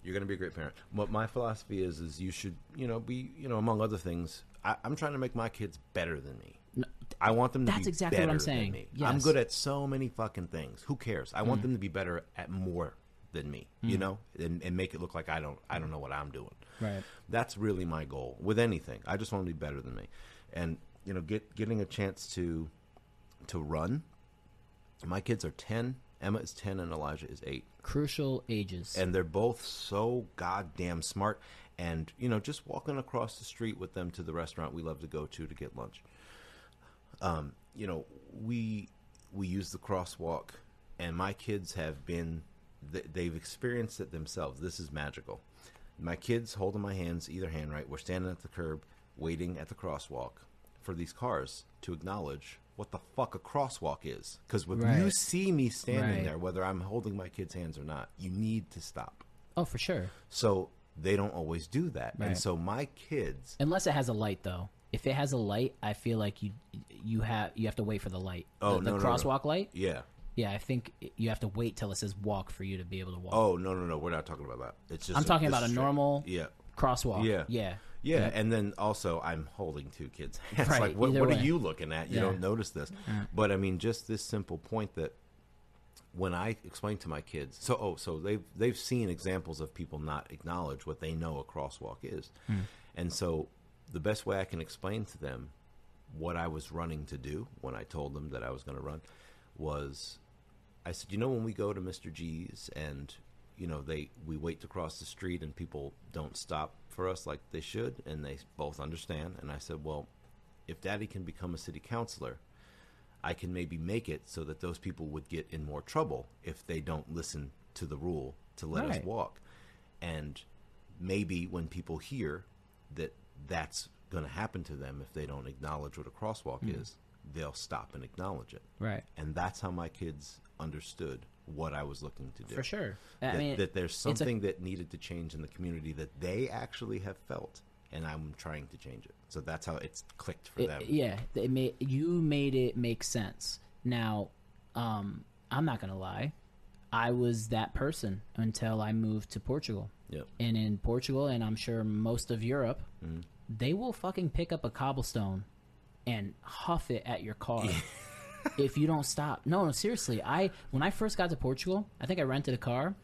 You're going to be a great parent. What my philosophy is is you should, you know, be, you know, among other things. I, I'm trying to make my kids better than me. No, I want them to That's be exactly what I'm saying. Yes. Mm. I'm good at so many fucking things. Who cares? I want them to be better at more than me. You know, and, and make it look like I don't I don't know what I'm doing. Right. That's really my goal with anything. I just want to be better than me, and you know, get getting a chance to to run. My kids are ten. Emma is ten, and Elijah is eight Crucial ages. and they're both so goddamn smart. And you know, just walking across the street with them to the restaurant we love to go to to get lunch. Um, you know, we we use the crosswalk, and my kids have been they've experienced it themselves. This is magical. My kids holding my hands, either hand, right? We're standing at the curb, waiting at the crosswalk for these cars to acknowledge what the fuck a crosswalk is. Because when you see me standing Right. there, whether I'm holding my kids' hands or not, you need to stop. oh, for sure. So they don't always do that, Right. and so my kids, Unless it has a light, though. If it has a light, I feel like you you have you have to wait for the light. Oh, the, the no, no, no. crosswalk light. yeah. Yeah, I think you have to wait till it says walk for you to be able to walk. Oh no, no, no, we're not talking about that. It's just I'm talking this about a normal Yeah. crosswalk. Yeah. yeah, Yeah, and then also I'm holding two kids' hands. Right, like, what, what are you looking at? You Yeah. don't notice this, but I mean, just this simple point that when I explain to my kids, so oh, so they've they've seen examples of people not acknowledge what they know a crosswalk is, hmm. and so the best way I can explain to them what I was running to do when I told them that I was going to run was I said, you know, when we go to Mr. G's and you know they we wait to cross the street and people don't stop for us like they should, and they both understand. And I said, well, if Daddy can become a city councilor, I can maybe make it so that those people would get in more trouble if they don't listen to the rule to let us walk. And maybe when people hear that that's going to happen to them if they don't acknowledge what a crosswalk Hmm. is, they'll stop and acknowledge it right. and that's how my kids understood what I was looking to do. For sure. I That, mean, that there's it's a- something that needed to change in the community that they actually have felt, and I'm trying to change it. So that's how it's clicked for It- them. yeah, it made you made it make sense. Now, um, I'm not gonna lie, I was that person until I moved to Portugal. Yep. and in Portugal, and I'm sure most of Europe, Mm-hmm. they will fucking pick up a cobblestone and huff it at your car if you don't stop. No, no, seriously. I when I first got to Portugal, I think I rented a car.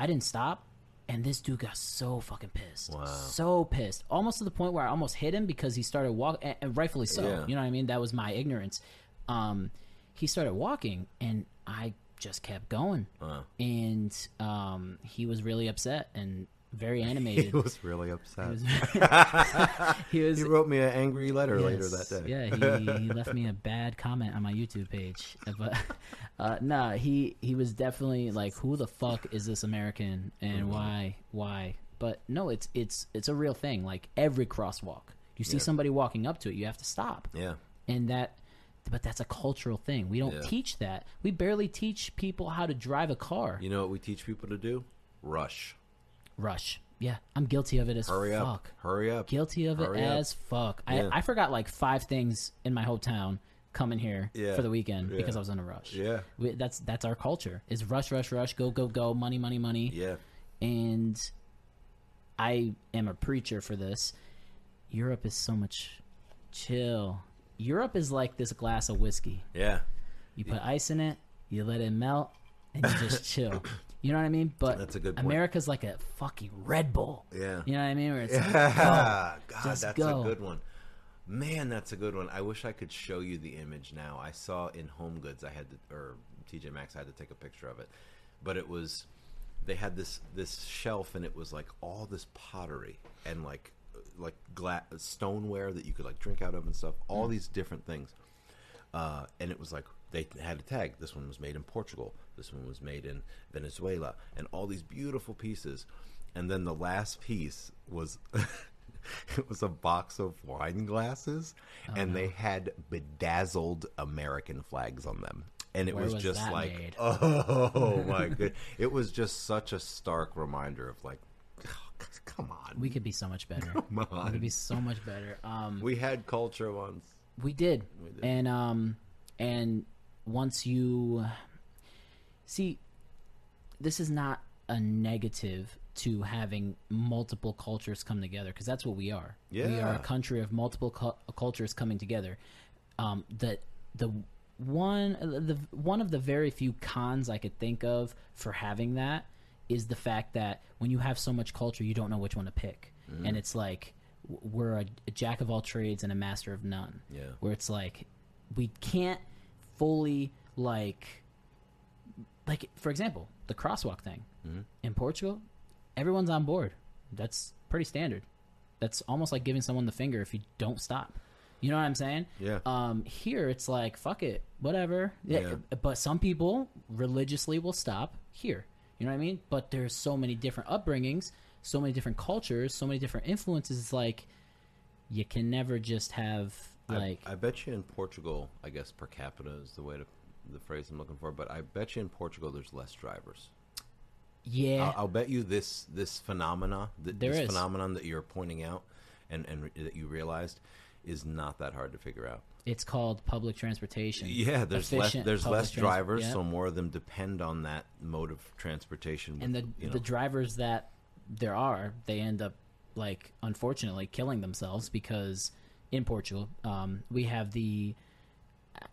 I didn't stop, and this dude got so fucking pissed. Wow. So pissed, almost to the point where I almost hit him because he started walking, and, rightfully so. Yeah. You know what I mean? That was my ignorance. Um, he started walking, and I just kept going, Wow. and um, he was really upset and very animated. He was really upset. he was He wrote me an angry letter later that day. Yeah, he, he left me a bad comment on my YouTube page. But uh, nah, he he was definitely like, "Who the fuck is this American and Mm-hmm. why why?" But no, it's it's it's a real thing. Like every crosswalk, you see Yeah. somebody walking up to it, you have to stop, yeah. and that. But that's a cultural thing. We don't Yeah. teach that. We barely teach people how to drive a car. You know what we teach people to do? Rush. Rush. Yeah, I'm guilty of it as Hurry fuck. up. Hurry up. Guilty of Hurry it up. as fuck. Yeah. I, I forgot like five things in my hometown coming here Yeah. for the weekend Yeah. because I was in a rush. Yeah. We, that's that's our culture. Is rush, rush, rush, go, go, go, money, money, money. Yeah. And I am a preacher for this. Europe is so much chill. Europe is like this glass of whiskey. Yeah. You put ice in it, you let it melt, and you just chill. You know what I mean? But That's a good point. America's like a fucking Red Bull. Yeah. You know what I mean? Where it's like, Yeah. God, Just that's go. a good one. Man, that's a good one. I wish I could show you the image now. I saw in Home Goods, I had to, or TJ Maxx, I had to take a picture of it. But it was, they had this this shelf, and it was like all this pottery and like like glass stoneware that you could like drink out of and stuff. All Mm. these different things. Uh, and it was like they had a tag. This one was made in Portugal. This one was made in Venezuela, and all these beautiful pieces. And then the last piece was it was a box of wine glasses, and they had bedazzled American flags on them. And it was, was just like, made? oh my god! It was just such a stark reminder of like, come on, we could be so much better. come on, We could be so much better. Um, We had culture once. we did, We did. and um, and once you see, this is not a negative to having multiple cultures come together because that's what we are. Yeah. we are a country of multiple cu- cultures coming together. Um, the the one the one of the very few cons I could think of for having that is the fact that when you have so much culture, you don't know which one to pick, Mm-hmm. and it's like we're a, a jack of all trades and a master of none. Yeah. where it's like we can't fully like like for example the crosswalk thing Mm-hmm. in Portugal, everyone's on board. That's pretty standard. That's almost like giving someone the finger if you don't stop. You know what I'm saying? Yeah. Um, here it's like fuck it, whatever. Yeah. Yeah. But some people religiously will stop here. You know what I mean? But there's so many different upbringings, so many different cultures, so many different influences. It's like you can never just have like I, I bet you in Portugal, I guess per capita is the way to the phrase I'm looking for. But I bet you in Portugal there's less drivers. yeah. I'll, I'll bet you this this phenomena, th- There this is. phenomenon that you're pointing out, and and re- that you realized, is not that hard to figure out. it's called public transportation. Yeah, there's less there's public less trans- drivers, yeah. so more of them depend on that mode of transportation. and the you know, the drivers that there are, they end up like unfortunately killing themselves because in Portugal, um, we have the.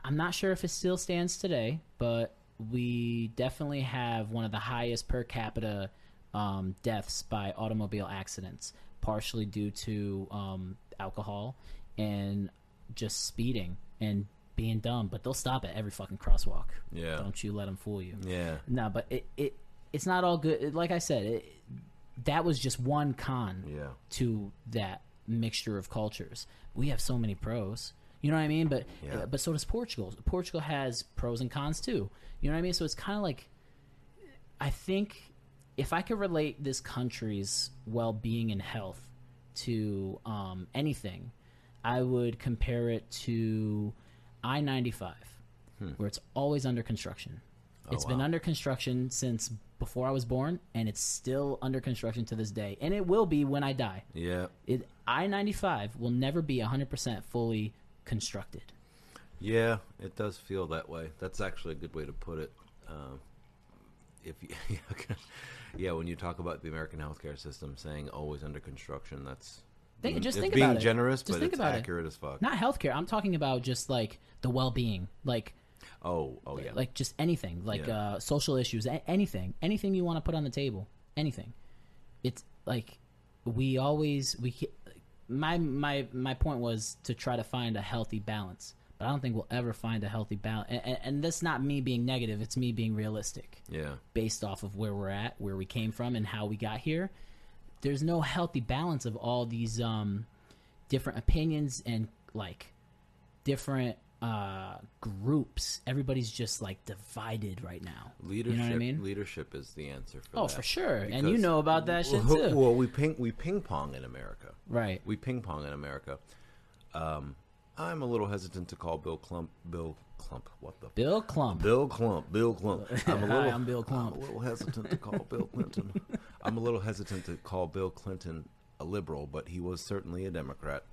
I'm not sure if it still stands today, but we definitely have one of the highest per capita um, deaths by automobile accidents, partially due to um, alcohol and just speeding and being dumb. But they'll stop at every fucking crosswalk. Yeah. Don't you let them fool you. yeah, No, but it, it it's not all good. Like I said, it, that was just one con yeah, to that mixture of cultures. We have so many pros. You know what I mean? But Yeah. uh, but so does Portugal. Portugal has pros and cons too. You know what I mean? So it's kind of like I think if I could relate this country's well-being and health to um, anything, I would compare it to I ninety five, where it's always under construction. It's been Hmm. Oh, wow. under construction since before I was born, and it's still under construction to this day, and it will be when I die. yeah, It I ninety five will never be hundred percent fully constructed. yeah. It does feel that way. That's actually a good way to put it. Um, if you, Yeah, when you talk about the American healthcare system saying always under construction, that's Think- being, just think being about it. generous, Just but think it's about it. accurate as fuck. Not healthcare. I'm talking about just like the well-being, like oh, oh yeah. like just anything, like Yeah. uh, social issues, a- anything, anything you want to put on the table, anything. It's like we always we. My my my point was to try to find a healthy balance, but I don't think we'll ever find a healthy balance. And, and, and that's not me being negative; it's me being realistic, yeah. based off of where we're at, where we came from, and how we got here. There's no healthy balance of all these um, different opinions and like different uh groups everybody's just like divided right now Leadership, you know what i mean leadership is the answer for that. oh that. for sure and you know about that shit well, too Well, we ping we ping pong in America. right We ping pong in America. Um, I'm a little hesitant to call Bill Clump Bill Clump. What the bill clump Bill Clump, Bill Clump. I'm a Hi, little, I'm Bill Clump. I'm a little hesitant to call Bill Clinton. I'm a little hesitant to call Bill Clinton a liberal, but he was certainly a Democrat.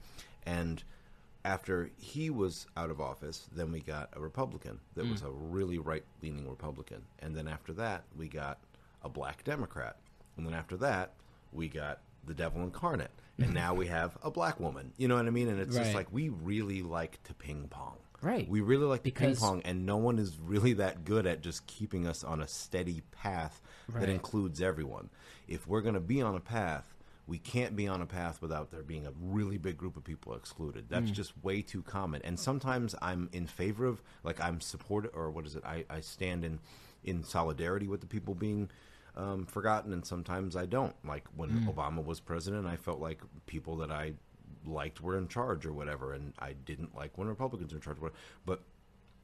And after he was out of office, then we got a Republican that was hmm. a really right-leaning Republican, and then after that, we got a black Democrat, and then after that, we got the devil incarnate, and now we have a black woman. You know what I mean? And it's just like we really like to ping pong. Right. We really like to ping pong, and no one is really that good at just keeping us on a steady path Right. that includes everyone. If we're going to be on a path, we can't be on a path without there being a really big group of people excluded. That's Mm. just way too common. And sometimes I'm in favor of, like, I'm supportive, or what is it? I, I stand in in solidarity with the people being um, forgotten, and sometimes I don't. Like when Mm. Obama was president, I felt like people that I liked were in charge or whatever, and I didn't like when Republicans were in charge. Or whatever. But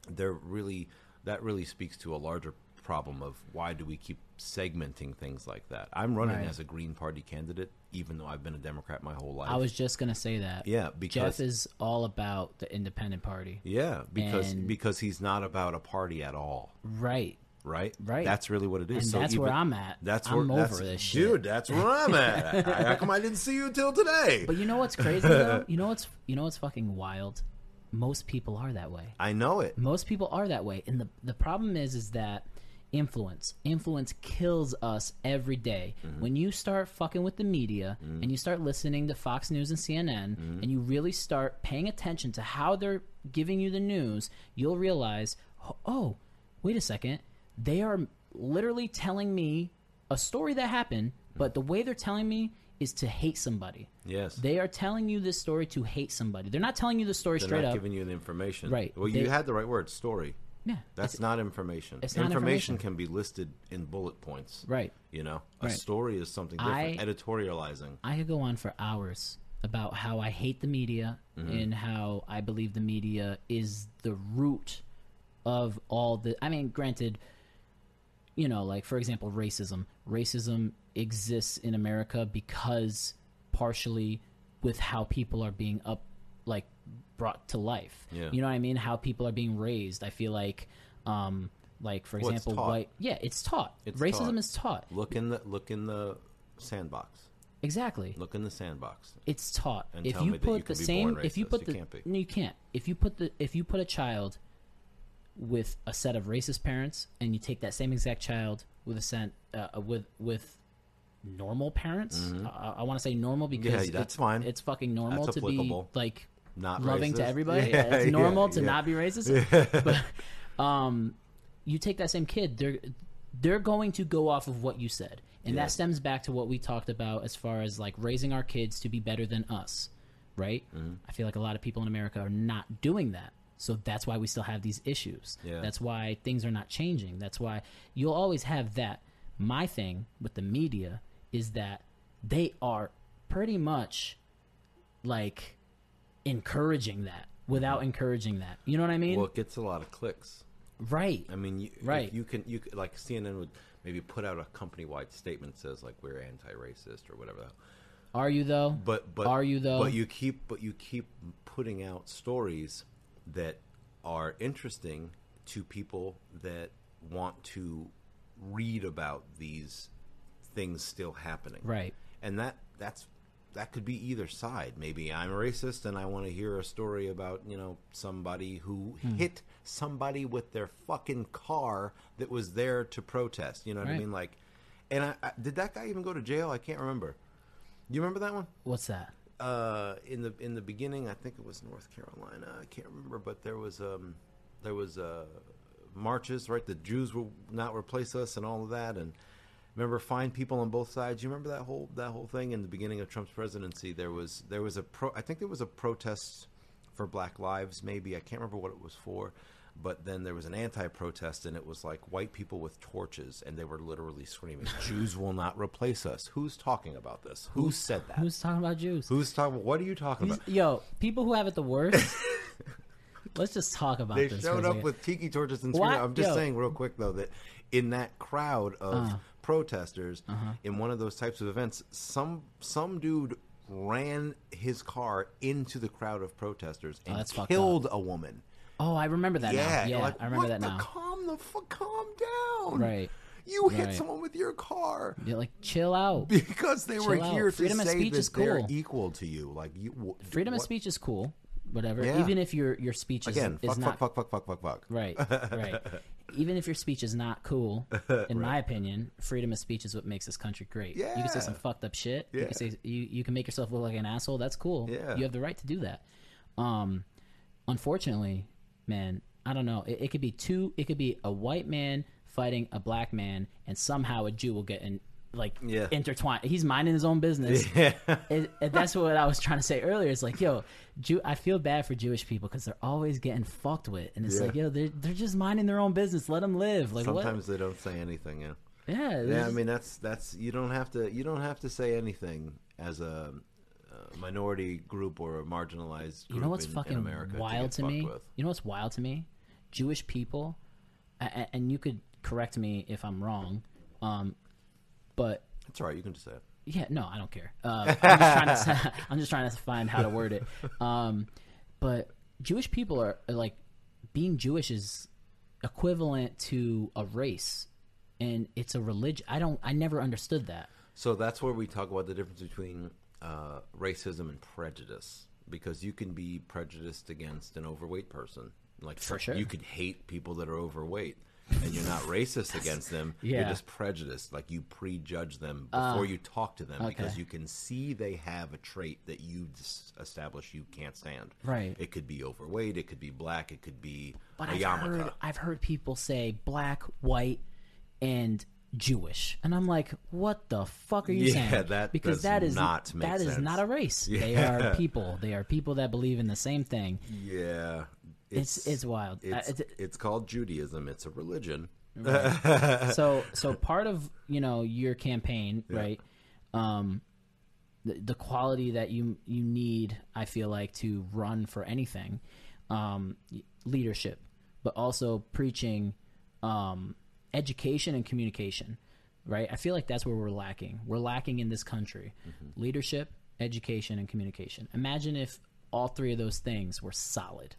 they're really that really speaks to a larger problem of why do we keep segmenting things like that. I'm running Right. as a Green Party candidate, even though I've been a Democrat my whole life. i was just gonna say that yeah, because jeff is all about the independent party yeah, because And- because he's not about a party at all, right right? Right. That's really what it is. and so that's even- where i'm at That's where i'm over this shit dude. That's where I'm at. How come I didn't see you until today? but you know what's crazy though you know what's you know what's fucking wild most people are that way I know it. most people are that way and the the problem is is that influence influence kills us every day. Mm-hmm. when you start fucking with the media mm-hmm. and you start listening to fox news and cnn mm-hmm. and you really start paying attention to how they're giving you the news you'll realize oh wait a second they are literally telling me a story that happened but the way they're telling me is to hate somebody Yes. they are telling you this story to hate somebody they're not telling you the story They're straight not up giving you the information. Right. Well, They- you had the right word, story. Yeah That's not information. it's not information. can be listed in bullet points. right You know, a Right. story is something different. I- Editorializing. I could go on for hours about how I hate the media mm-hmm. and how I believe the media is the root of all the. I mean, granted, you know, like for example, racism. Racism exists in America because partially with how people are being up, like brought to life. Yeah. You know what I mean? How people are being raised. I feel like, um, like for Well, example, white. Yeah, it's taught. It's Racism taught. is taught. Look in the look in the sandbox. Exactly. Look in the sandbox. it's taught. And if tell you me that you put can the same, if you put You the, can't be. no, you can't. If you put the, if you put a child with a set of racist parents, and you take that same exact child with a set, uh, with with normal parents, I, I want to say normal because Mm-hmm. Yeah, that's it's, fine. It's fucking normal That's to be applicable. like Not loving to everybody. Yeah, it's normal yeah, to yeah. not be racist. but um, you take that same kid, they're they're going to go off of what you said, and that stems back to what we talked about as far as like raising our kids to be better than us, right? Mm-hmm. I feel like a lot of people in America are not doing that. So that's why we still have these issues. Yeah. That's why things are not changing. That's why you'll always have that. My thing with the media is that they are pretty much like encouraging that without encouraging that. You know what I mean? Mm-hmm. Well, it gets a lot of clicks. right. I mean, you, Right. You can you could, like CNN would maybe put out a company wide statement that says like we're anti-racist or whatever. Are you though? But but Are you, though? But you keep but you keep putting out stories that are interesting to people that want to read about these things still happening. Right. And that that's that could be either side. Maybe I'm a racist and I want to hear a story about, you know, somebody who Hmm. hit somebody with their fucking car that was there to protest. You know what I mean? Like And I, I did that guy even go to jail? I can't remember. You remember that one? What's that? Uh, in the in the beginning, I think it was North Carolina. I can't remember, but there was um, there was uh, marches, right? The Jews will not replace us, and all of that, and remember find people on both sides. You remember that whole that whole thing in the beginning of Trump's presidency? There was there was a pro. I think there was a protest for Black Lives. Maybe I can't remember what it was for. But then there was an anti-protest, and it was like white people with torches, and they were literally screaming, "Jews will not replace us." Who's talking about this? Who said that? Who's talking about Jews? Who's talking? What are you talking These- about? yo, people who have it the worst. let's just talk about They this. showed up with tiki torches and screaming. I'm just yo. saying, real quick though, that in that crowd of Uh. Protesters, Uh-huh. in one of those types of events, some some dude ran his car into the crowd of protesters and Oh, killed a woman. Oh, I remember that yeah, now. Yeah, like, I remember what that the- now. Calm the fuck, calm down. Right. You hit Right. someone with your car. Yeah, like chill out. Because they were Chill out. here Freedom to of say speech that is they're equal to you. Like you, wh- Freedom of speech is cool, whatever. Yeah. Even if your your speech is, Again, is fuck, not fuck, fuck, fuck, fuck, fuck, fuck. right, right. Even if your speech is not cool, in my opinion, freedom of speech is what makes this country great. You can say some fucked up shit. You can say you you can make yourself look like an asshole. That's cool. Yeah. You have the right to do that. Um, unfortunately, man, I don't know. It, it could be two. It could be a white man fighting a black man, and somehow a Jew will get in. Like Yeah. intertwined. He's minding his own business. Yeah. it, it- that's what I was trying to say earlier. It's like, yo, Jew, I feel bad for Jewish people because they're always getting fucked with, and it's Yeah. like, yo, they're they're just minding their own business. Let them live. Like Sometimes they don't say anything. Yeah. what? Yeah, Yeah, I mean that's that's you don't have to you don't have to say anything as a, a minority group or a marginalized group you know what's in, fucking in America wild get to me? with. You know what's wild to me? Jewish people, and you could correct me if I'm wrong, um, but It's all right. You can just say it. Yeah, no, I don't care. Uh, I'm, just trying to, I'm just trying to find how to word it. Um, but Jewish people are, are like being Jewish is equivalent to a race, and it's a religion. I don't. I never understood that. So that's where we talk about the difference between uh, racism and prejudice, because you can be prejudiced against an overweight person. Like For sure. you could hate people that are overweight, and you're not racist against them. Yeah. You're just prejudiced. Like you prejudge them before you talk to them because Uh, you can see they have a trait that you establish you can't stand. Right. It could be overweight. It could be black. It could be But a I've yarmulke. heard, I've heard people say black, white, and Jewish, and I'm like, what the fuck are you Yeah, saying? that because that is not that is sense. not a race. They are people. They are people that believe in the same thing. Yeah. It's it's wild. Uh, It's, it's- it's called Judaism. It's a religion. so so part of you know your campaign right um the, the quality that you you need i feel like to run for anything um leadership but also preaching um education and communication right? I feel like that's where we're lacking. We're lacking in this country. Leadership education and communication. Imagine if all three of those things were solid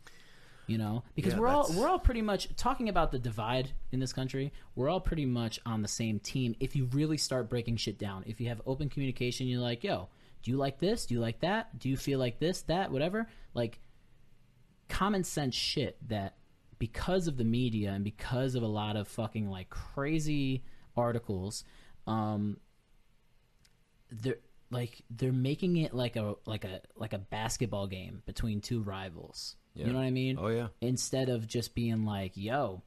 you know? Because Yeah, we're all we're all pretty much talking about the divide in this country we're all pretty much on the same team if you really start breaking shit down. If you have open communication you're like yo do you like this? Do you like that? Do you feel like this that whatever? Like common sense shit that because of the media and because of a lot of fucking like crazy articles um they're like they're making it like a like a like a basketball game between two rivals Yeah. you know what i mean Oh yeah. instead of just being like, yo,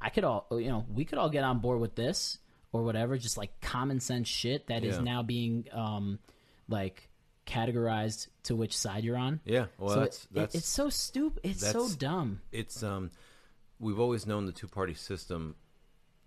I could all, you know, we could all get on board with this or whatever, just like common sense shit that is Yeah. now being, um, like categorized to which side you're on. Yeah. Well, so that's it, that's it's so stupid. It's so dumb. it's um we've always known the two party system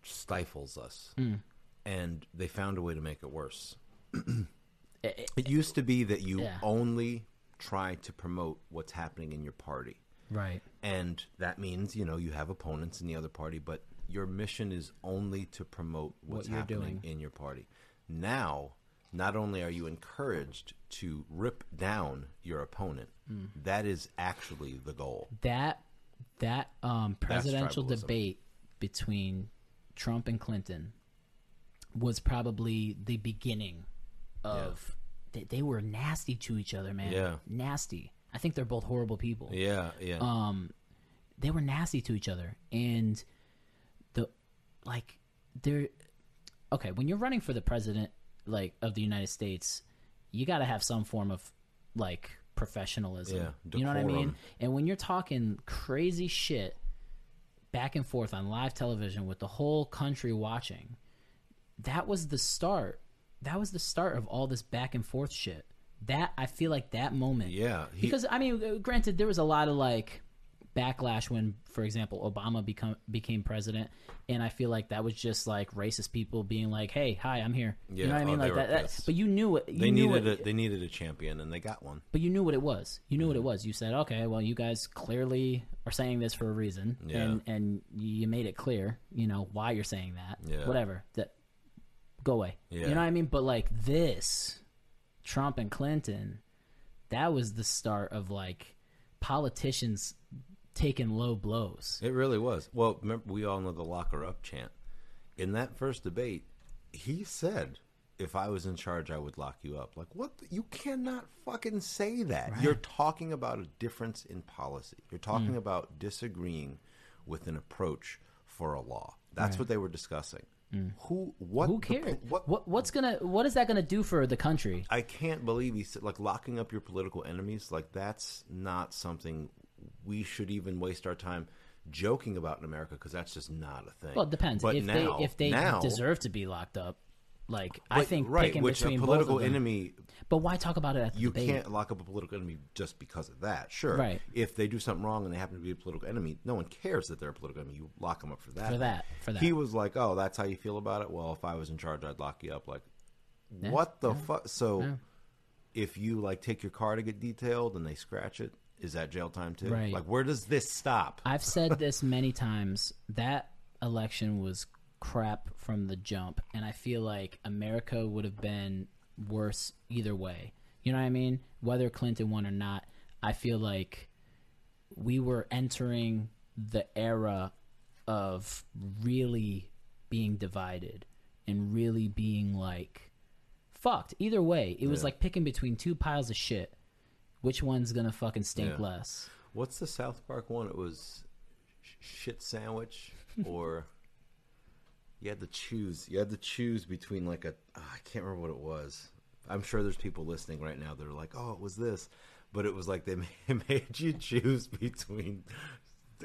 stifles us. Mm. And they found a way to make it worse. It- it- It used to be that you Yeah. only try to promote what's happening in your party. right. And that means, you know, you have opponents in the other party, but your mission is only to promote what's you're happening doing. in your party. Now, not only are you encouraged to rip down your opponent, Mm. that is actually the goal. That, that, um, presidential debate between Trump and Clinton was probably the beginning of, they, they were nasty to each other, man. Yeah. Nasty. I think they're both horrible people. Yeah, yeah. um they were nasty to each other and the like they're okay, when you're running for the president like of the United States, you got to have some form of like professionalism. Yeah, you know what I mean? And when you're talking crazy shit back and forth on live television with the whole country watching, that was the start. That was the start of all this back and forth shit. That I feel like that moment. Yeah, he- because I mean, granted, there was a lot of like backlash when, for example, Obama become became president, and I feel like that was just like racist people being like, "Hey, hi, I'm here." Yeah, you know what I oh, mean? Like that, that. But you knew it. You They knew needed it, a, they needed a champion, and they got one. but you knew what it was. You knew what it mm-hmm. was. You said, "Okay, well, you guys clearly are saying this for a reason, Yeah. and and you made it clear, you know, why you're saying that. Yeah. Whatever. That go away. Yeah. You know what I mean? But like this, Trump and Clinton, that was the start of like politicians taking low blows. It really was. Well, remember, we all know the locker up chant. In that first debate, he said, if I was in charge, I would lock you up. Like, what? the- you cannot fucking say that. You're talking about a difference in policy. You're talking Mm. about disagreeing with an approach for a law. That's what they were discussing. Who? What? Mm. Who cares? po- what? what what's gonna what is that gonna do for the country? I can't believe he's like locking up your political enemies. Like that's not something we should even waste our time joking about in America because that's just not a thing. Well, it depends. But if now, they if they now, deserve to be locked up, like I think right, picking which between a political them. enemy, But why talk about it at the you can't lock up a political enemy just because of that. Sure, Right. If they do something wrong and they happen to be a political enemy, no one cares that they're a political enemy. You lock them up for that. For that, for that. He was like, "Oh, that's how you feel about it." Well, if I was in charge, I'd lock you up. Like, what the fuck? So, Yeah. if you like take your car to get detailed and they scratch it, is that jail time too? Right. Like, where does this stop? I've said this many times. That election was crap from the jump, and I feel like America would have been worse either way. You know what I mean? Whether Clinton won or not, I feel like we were entering the era of really being divided and really being like fucked. Either way, it was Yeah. like picking between two piles of shit. Which one's gonna fucking stink Yeah. less? What's the South Park one? It was sh- shit sandwich or you had to choose. You had to choose between like a ah, I can't remember what it was. I'm sure there's people listening right now that are like, "Oh, it was this," but it was like they made you choose between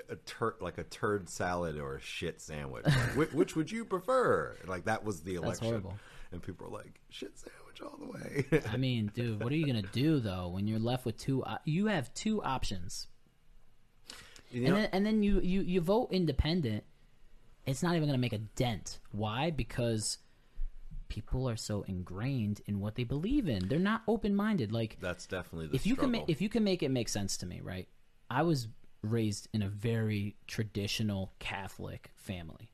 a tur- like a turd salad or a shit sandwich. Like, which, which would you prefer? Like that was the election. That's horrible. And people are like, "Shit sandwich all the way." I mean, dude, what are you gonna do though when you're left with two? op- You have two options, You and then and then you you you vote independent. It's not even gonna make a dent. Why? Because people are so ingrained in what they believe in. They're not open minded. Like that's definitely the if you can struggle. make if you can make it make sense to me, right? I was raised in a very traditional Catholic family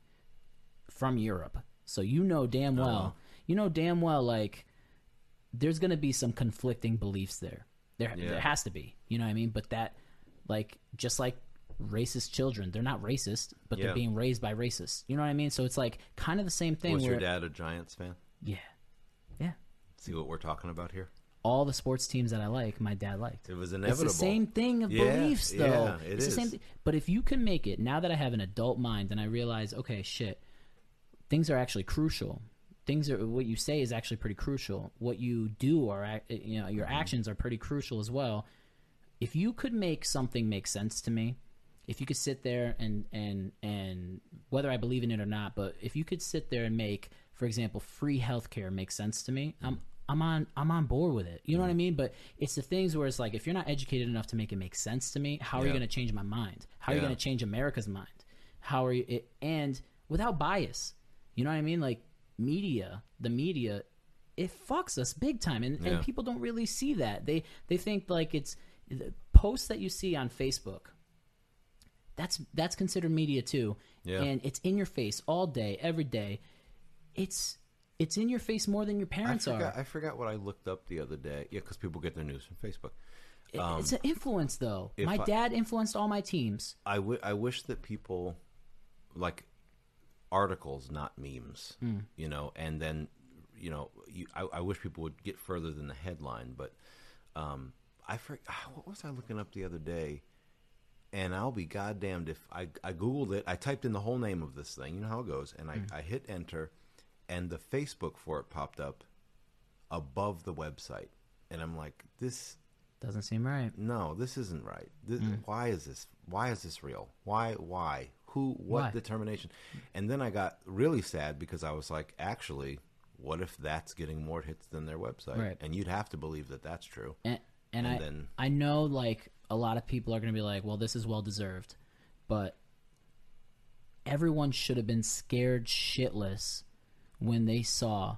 from Europe, so you know damn well, Uh-huh. you know damn well, like there's gonna be some conflicting beliefs there. There, Yeah. there has to be. You know what I mean? But that, like, just like racist children, they're not racist, but Yeah. they're being raised by racists. You know what I mean? So it's like kind of the same thing. was where, your dad a Giants fan? Yeah, yeah. See what we're talking about here? All the sports teams that I like, my dad liked. It was inevitable. It's the same thing of Yeah, beliefs, though. yeah, it it's the same is. thing. But if you can make it, now that I have an adult mind and I realize, okay, shit, things are actually crucial. Things are what you say is actually pretty crucial. What you do are, you know, your Mm-hmm. actions are pretty crucial as well. If you could make something make sense to me, if you could sit there and and and whether I believe in it or not, but if you could sit there and make, for example, free healthcare make sense to me, I'm I'm on I'm on board with it. You know what I Mm-hmm. mean? But it's the things where it's like if you're not educated enough to make it make sense to me, how are you going to change my mind? How are you going to change America's mind? How are you it, and without bias? You know what I mean? Like media, the media it fucks us big time and, Yeah. and people don't really see that. They they think like it's the posts that you see on Facebook that's that's considered media too. Yeah. And it's in your face all day, every day. It's it's in your face more than your I parents forgot, are. I forgot what I looked up the other day. Yeah, because people get their news from Facebook. Um, it's an influence though. My I- dad influenced all my teams. I, w- I wish that people like articles, not memes. Hmm. You know, and then you know, you, I, I wish people would get further than the headline. But um, I for, what was I looking up the other day? And I'll be goddamned if I I googled it. I typed in the whole name of this thing. You know how it goes, and I, Hmm. I hit enter, and the Facebook for it popped up above the website, and I'm like, this Doesn't seem right. no, this isn't right. This, Mm. Why is this? Why is this real? Why? Why? Who? What Why? determination? And then I got really sad because I was like, actually, what if that's getting more hits than their website? Right. And you'd have to believe that that's true. And, and, And I then- I know like a lot of people are going to be like, well, this is well deserved, but everyone should have been scared shitless when they saw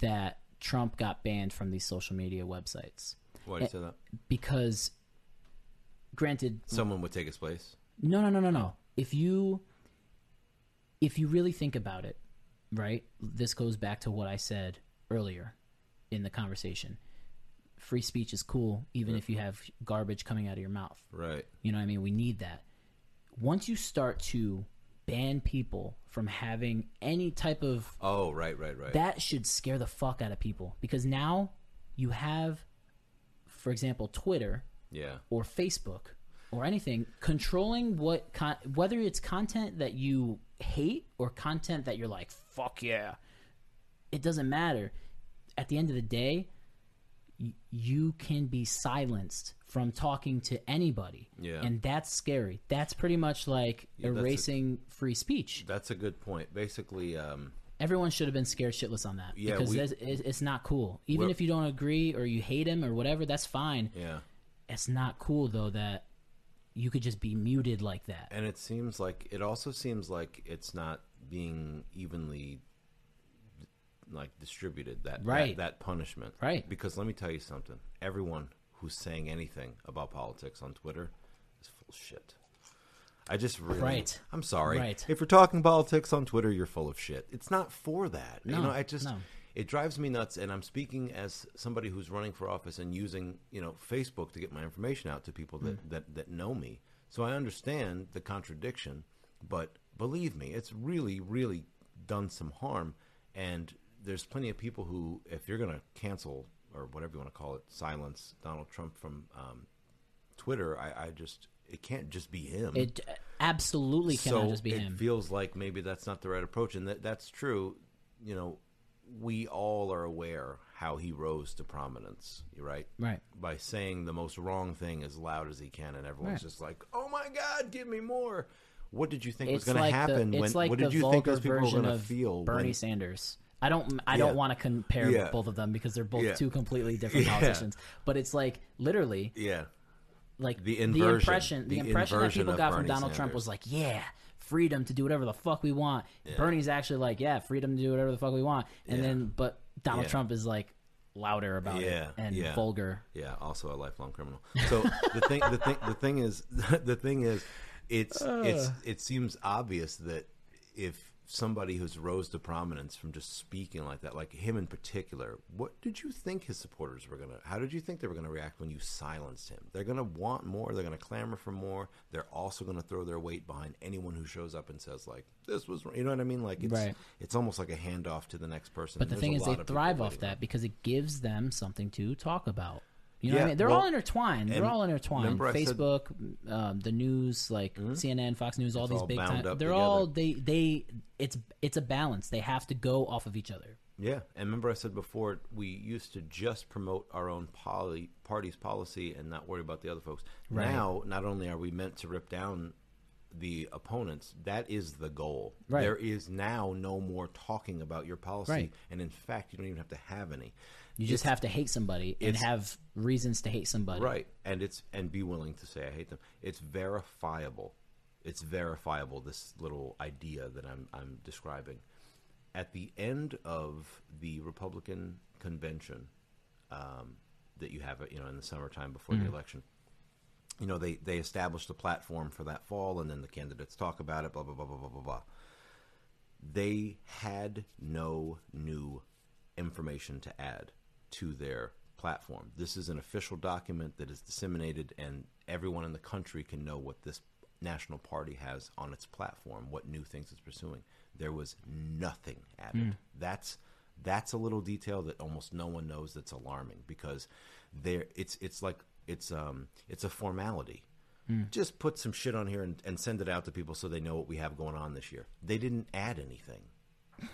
that Trump got banned from these social media websites Why do you say that? because granted Someone would take his place. No, no, no, no, no. If you if you really think about it, right? This goes back to what I said earlier in the conversation. Free speech is cool even if you have garbage coming out of your mouth. Right. You know what I mean? We need that. Once you start to ban people from having any type of Oh, right, right, right. that should scare the fuck out of people because now you have for example Twitter yeah. or Facebook or anything controlling what con- whether it's content that you hate or content that you're like fuck yeah it doesn't matter at the end of the day you can be silenced from talking to anybody Yeah. and that's scary that's pretty much like a- erasing free speech That's a good point. Basically, um, everyone should have been scared shitless on that Yeah, because we- it's not cool even if you don't agree or you hate him or whatever that's fine yeah. it's not cool though that you could just be muted like that. And it seems like it also seems like it's not being evenly like distributed that Right. that, that punishment. Right. Because let me tell you something. Everyone who's saying anything about politics on Twitter is full of shit. I just really Right. I'm sorry. Right. If you're talking politics on Twitter, you're full of shit. It's not for that. you No, know, I just no. it drives me nuts and I'm speaking as somebody who's running for office and using, you know, Facebook to get my information out to people that, Mm. that, that know me. So I understand the contradiction, but believe me, it's really, really done some harm. And there's plenty of people who, if you're going to cancel or whatever you want to call it, silence Donald Trump from um, Twitter, I, I just, it can't just be him It absolutely cannot so just be it him. feels like maybe that's not the right approach, and that that's true. You know, we all are aware how he rose to prominence, right? right. By saying the most wrong thing as loud as he can, and everyone's Right. just like, "Oh my God, give me more!" What did you think was It's going to happen? the when like what the did you think those people were going to feel? Bernie when, Sanders. I don't I Yeah. don't want to compare Yeah. both of them because they're both Yeah. two completely different politicians. But it's like literally yeah, like The the impression the, The impression that people got from Bernie Donald Trump was like, yeah, freedom to do whatever the fuck we want. Bernie's actually like, yeah, freedom to do whatever the fuck we want. And then but Donald. Trump is like louder about Yeah, it and yeah. vulgar. Yeah, also a lifelong criminal. So the thing, the thing, the thing is, the thing is, it's it's it seems obvious that if somebody who's rose to prominence from just speaking like that, like him in particular, what did you think his supporters were gonna? How did you think they were gonna react when you silenced him? They're gonna want more. They're gonna clamor for more. They're also gonna throw their weight behind anyone who shows up and says like, "This was," you know what I mean? Like it's Right. it's almost like a handoff to the next person. But and the thing is, they lot of people thrive off that because it gives them something to talk about. You know Yeah, what I mean? They're well, all intertwined. They're all intertwined. I said- Facebook, um, the news, like CNN, Fox News, all these all big time. They're all they they. It's it's a balance. They have to go off of each other. Yeah, and remember I said before we used to just promote our own poly, party's policy and not worry about the other folks. Right. Now, not only are we meant to rip down the opponents, that is the goal. Right. There is now no more talking about your policy, Right. and in fact, you don't even have to have any. You just have to hate somebody and it's- have reasons to hate somebody. Right, and it's and be willing to say I hate them. It's verifiable. It's verifiable. This little idea that I'm I'm describing. At the end of the Republican convention um, that you have, you know, in the summertime before the election, you know, they they established a platform for that fall, and then the candidates talk about it. Blah blah blah blah blah blah blah. They had no new information to add to their platform. This is an official document that is disseminated, and everyone in the country can know what this national party has on its platform, what new things it's pursuing. There was nothing added. That's that's a little detail that almost no one knows. That's alarming because there it's it's like it's um it's a formality. Just put some shit on here and, and send it out to people so they know what we have going on this year. They didn't add anything.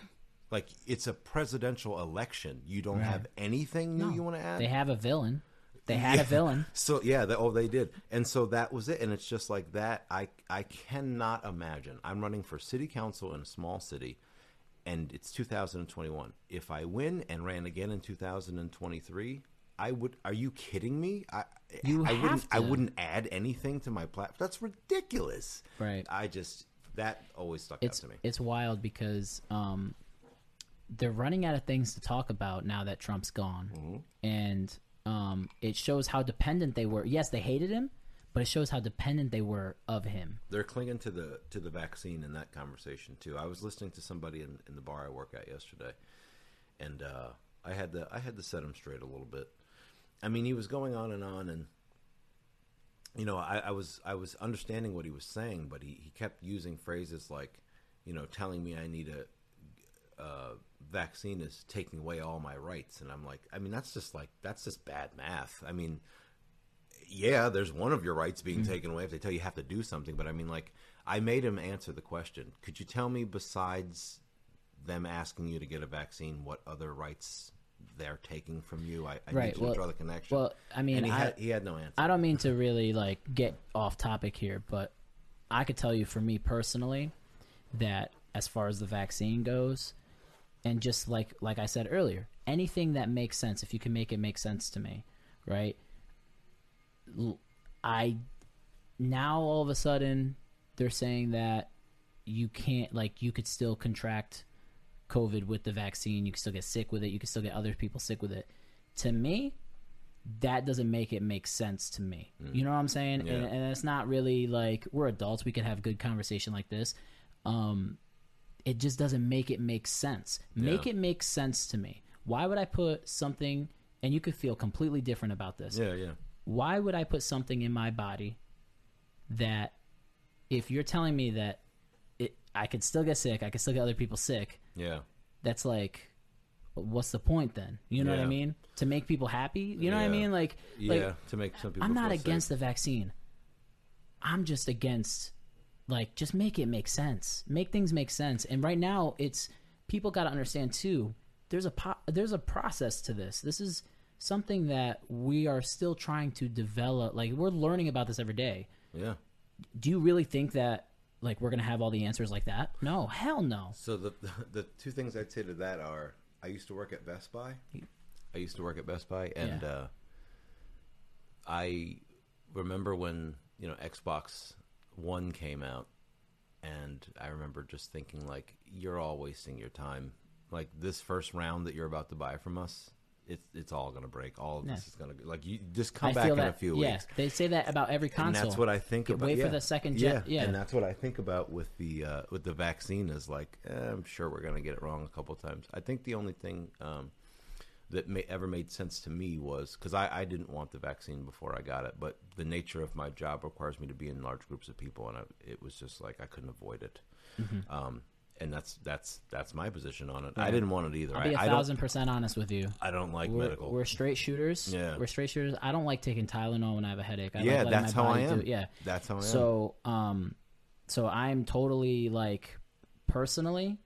Like it's a presidential election. You don't Right. have anything new No. you want to add. They have a villain. They had Yeah. a villain. So yeah, that, oh, they did, and so that was it. And it's just like that. I I cannot imagine. I'm running for city council in a small city, and it's 2021. If I win and ran again in 2023, I would. Are you kidding me? I You I have wouldn't. I wouldn't add anything to my platform. That's ridiculous. Right. I just that always stuck It's out to me. it's wild because um, they're running out of things to talk about now that Trump's gone, Mm-hmm. and um, it shows how dependent they were. Yes, they hated him, but it shows how dependent they were of him. They're clinging to the to the vaccine in that conversation too. I was listening to somebody in, in the bar I work at yesterday, and uh, I had to I had to set him straight a little bit. I mean, he was going on and on, and you know, I, I was I was understanding what he was saying, but he, he kept using phrases like, you know, telling me I need a uh, vaccine is taking away all my rights, and I'm like, I mean, that's just like that's just bad math. I mean, yeah, there's one of your rights being mm-hmm. taken away if they tell you you have to do something. But I mean, like, I made him answer the question. Could you tell me, besides them asking you to get a vaccine, what other rights they're taking from you? I, I Right, need well- to draw the connection. Well, I mean, and he I, had he had no answer. I don't mean to really like get off topic here, but I could tell you for me personally that as far as the vaccine goes, and just like like I said earlier, anything that makes sense, if you can make it make sense to me, right? I now all of a sudden they're saying that you can't like you could still contract COVID with the vaccine, you can still get sick with it, you can still get other people sick with it. To me, that doesn't make it make sense to me. You know what I'm saying? And, Yeah. and it's not really like we're adults. We can have good conversation like this. Um, it just doesn't make it make sense. Make Yeah. it make sense to me. Why would I put something? And you could feel completely different about this. yeah, yeah, Why would I put something in my body that, if you're telling me that it, I could still get sick, I could still get other people sick, yeah. that's like what's the point then you know what i mean to make people happy you know what i mean like Yeah, like to make some people. i'm not against safe. the vaccine i'm just against like just make it make sense. Make things make sense. And right now it's people got to understand too there's a po- there's a process to this. This is something that we are still trying to develop. Like we're learning about this every day. Yeah. do you really think that like we're gonna have all the answers like that? No. Hell no. So the, the two things I'd say to that are I used to work at Best Buy. I used to work at Best Buy, and Yeah. uh, I remember when you know Xbox One came out, and I remember just thinking like, "You're all wasting your time. Like this first round that you're about to buy from us." It's, it's all gonna break. All of this is gonna like you just come I back in that a few yeah weeks. they say that about every console And that's what I think about. wait for the second yeah. yeah. and that's what I think about with the uh, with the vaccine. Is like eh, I'm sure we're gonna get it wrong a couple times. I think the only thing um, that may, ever made sense to me was because I, I didn't want the vaccine before I got it, but the nature of my job requires me to be in large groups of people, and I, it was just like I couldn't avoid it. Mm-hmm. Um, and that's that's that's my position on it. I didn't want it either. I'll be a I, thousand percent honest with you. I don't like We're, medical. we're straight shooters. Yeah. We're straight shooters. I don't like taking Tylenol when I have a headache. I yeah, like that's how I am. Do, yeah. that's how I am. So, um, so I'm totally like, personally,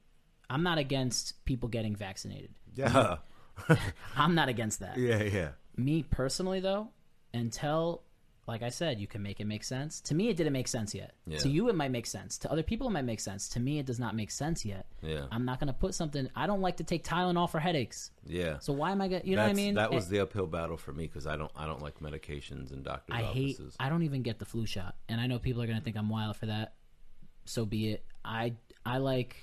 I'm not against people getting vaccinated. yeah, I'm not against that. yeah, yeah. Me personally, though, until, like I said, you can make it make sense. To me, it didn't make sense yet. Yeah. To you, it might make sense. To other people, it might make sense. To me, it does not make sense yet. Yeah. I'm not going to put something. I don't like to take Tylenol for headaches. Yeah. So why am I going? You know what I mean? That was Eh, the uphill battle for me because I don't I don't like medications and doctors' I hate. I don't even get the flu shot, and I know people are going to think I'm wild for that. So be it. I I like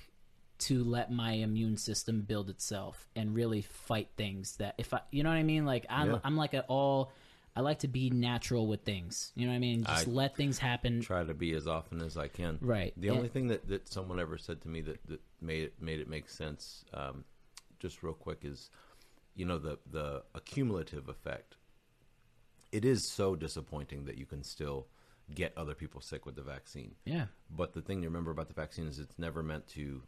to let my immune system build itself and really fight things that if I you know what I mean like I'm Yeah. I'm like at all I like to be natural with things. You know what I mean? Just I let things happen. Try to be as often as I can. Right. The only thing that, that someone ever said to me that, that made it made it make sense, um, just real quick, is you know the the accumulative effect. It is so disappointing that you can still get other people sick with the vaccine. Yeah. But the thing to remember about the vaccine is it's never meant to.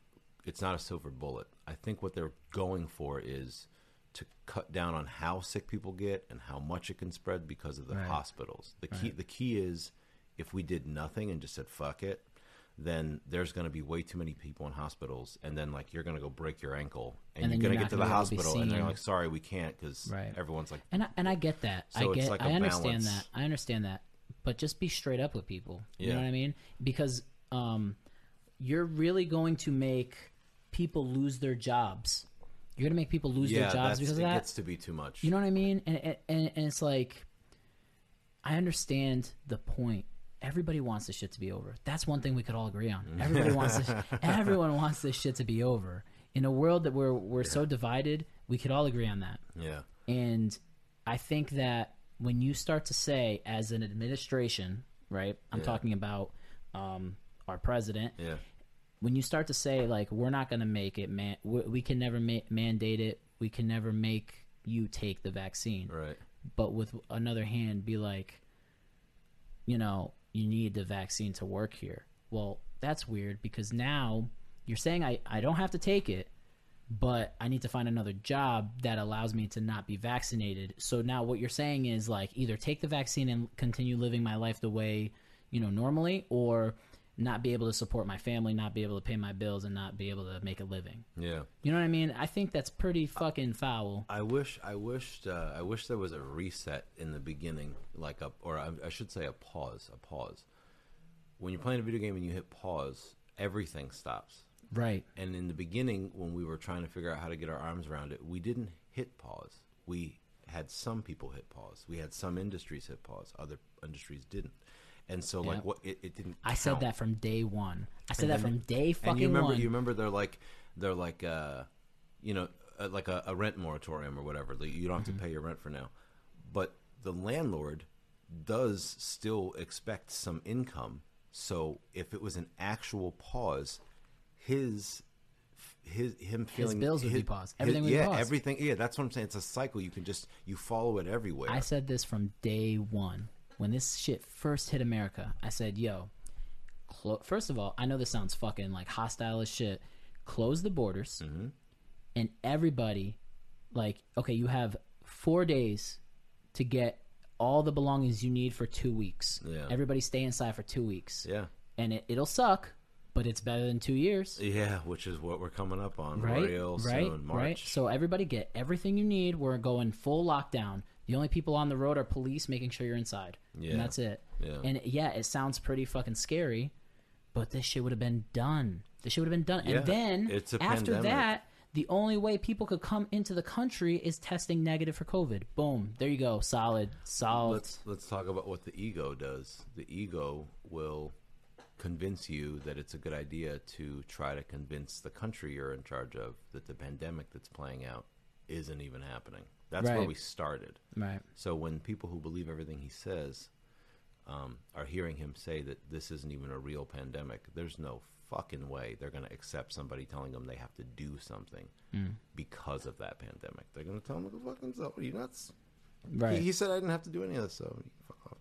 It's not a silver bullet. I think what they're going for is to cut down on how sick people get and how much it can spread because of the Right. hospitals. The key the key is if we did nothing and just said fuck it, then there's going to be way too many people in hospitals, and then like you're going to go break your ankle, and, And you're going to get to the gonna be able to be hospital, and they're like, "Sorry, we can't," because Right. everyone's like, And I, and I get that. So I it's get. like a I understand balance. that. I understand that. But just be straight up with people. You Yeah. know what I mean? Because um, you're really going to make people lose their jobs. You're going to make people lose "Yeah, their jobs because of that. It gets to be too much." You know what I mean? And, and and it's like, I understand the point. Everybody wants this shit to be over. That's one thing we could all agree on. Everybody wants this. Everyone wants this shit to be over. In a world that we're we're so divided, we could all agree on that. yeah, And I think that when you start to say, as an administration, right? I'm Yeah. talking about um, our president. yeah, When you start to say, like, we're not going to make it, man, we, we can never ma- mandate it. We can never make you take the vaccine. right, But with another hand, be like, you know, you need the vaccine to work here. Well, that's weird because now you're saying I, I don't have to take it, but I need to find another job that allows me to not be vaccinated. So now what you're saying is like either take the vaccine and continue living my life the way, you know, normally or not be able to support my family, not be able to pay my bills and not be able to make a living. yeah. You know what I mean? I think that's pretty fucking foul. I wish, I wished, uh, I wish there was a reset in the beginning, like a, or I, I should say a pause, a pause. When you're playing a video game and you hit pause, everything stops. Right. And in the beginning, when we were trying to figure out how to get our arms around it, we didn't hit pause. We had some people hit pause. We had some industries hit pause. Other industries didn't. And so, like, what it, it didn't. I said that from day one. I said And that then- from day fucking and you remember, one. you remember they're like, they're like, uh, you know, uh, like a, a rent moratorium or whatever. Like, you don't have Mm-hmm. to pay your rent for now, but the landlord does still expect some income. So if it was an actual pause, his his him feeling his bills would be his- paused. his- Everything would be yeah, paused. everything. Yeah, that's what I'm saying. It's a cycle. You can just you follow it everywhere. I said this from day one. When this shit first hit America, I said, yo, clo- first of all, I know this sounds fucking like hostile as shit. Close the borders Mm-hmm. and everybody, like, okay, you have four days to get all the belongings you need for two weeks. Yeah. Everybody stay inside for two weeks. yeah, And it, it'll suck, but it's better than two years. yeah, which is what we're coming up on right, real right, soon, March. right. So everybody get everything you need. We're going full lockdown. The only people on the road are police making sure you're inside, Yeah. and that's it. Yeah. And yeah, it sounds pretty fucking scary, but this shit would have been done. This shit would have been done. Yeah, and then after pandemic. that, the only way people could come into the country is testing negative for COVID. Boom, there you go. Solid, solid. let's let's talk about what the ego does. The ego will convince you that it's a good idea to try to convince the country you're in charge of that the pandemic that's playing out isn't even happening. That's where we started. right. So when people who believe everything he says um, are hearing him say that this isn't even a real pandemic, there's no fucking way they're going to accept somebody telling them they have to do something Mm. because of that pandemic. They're going to tell them, "Look, fucking self, are you nuts?" Right. He, he said I didn't have to do any of this, so fuck off.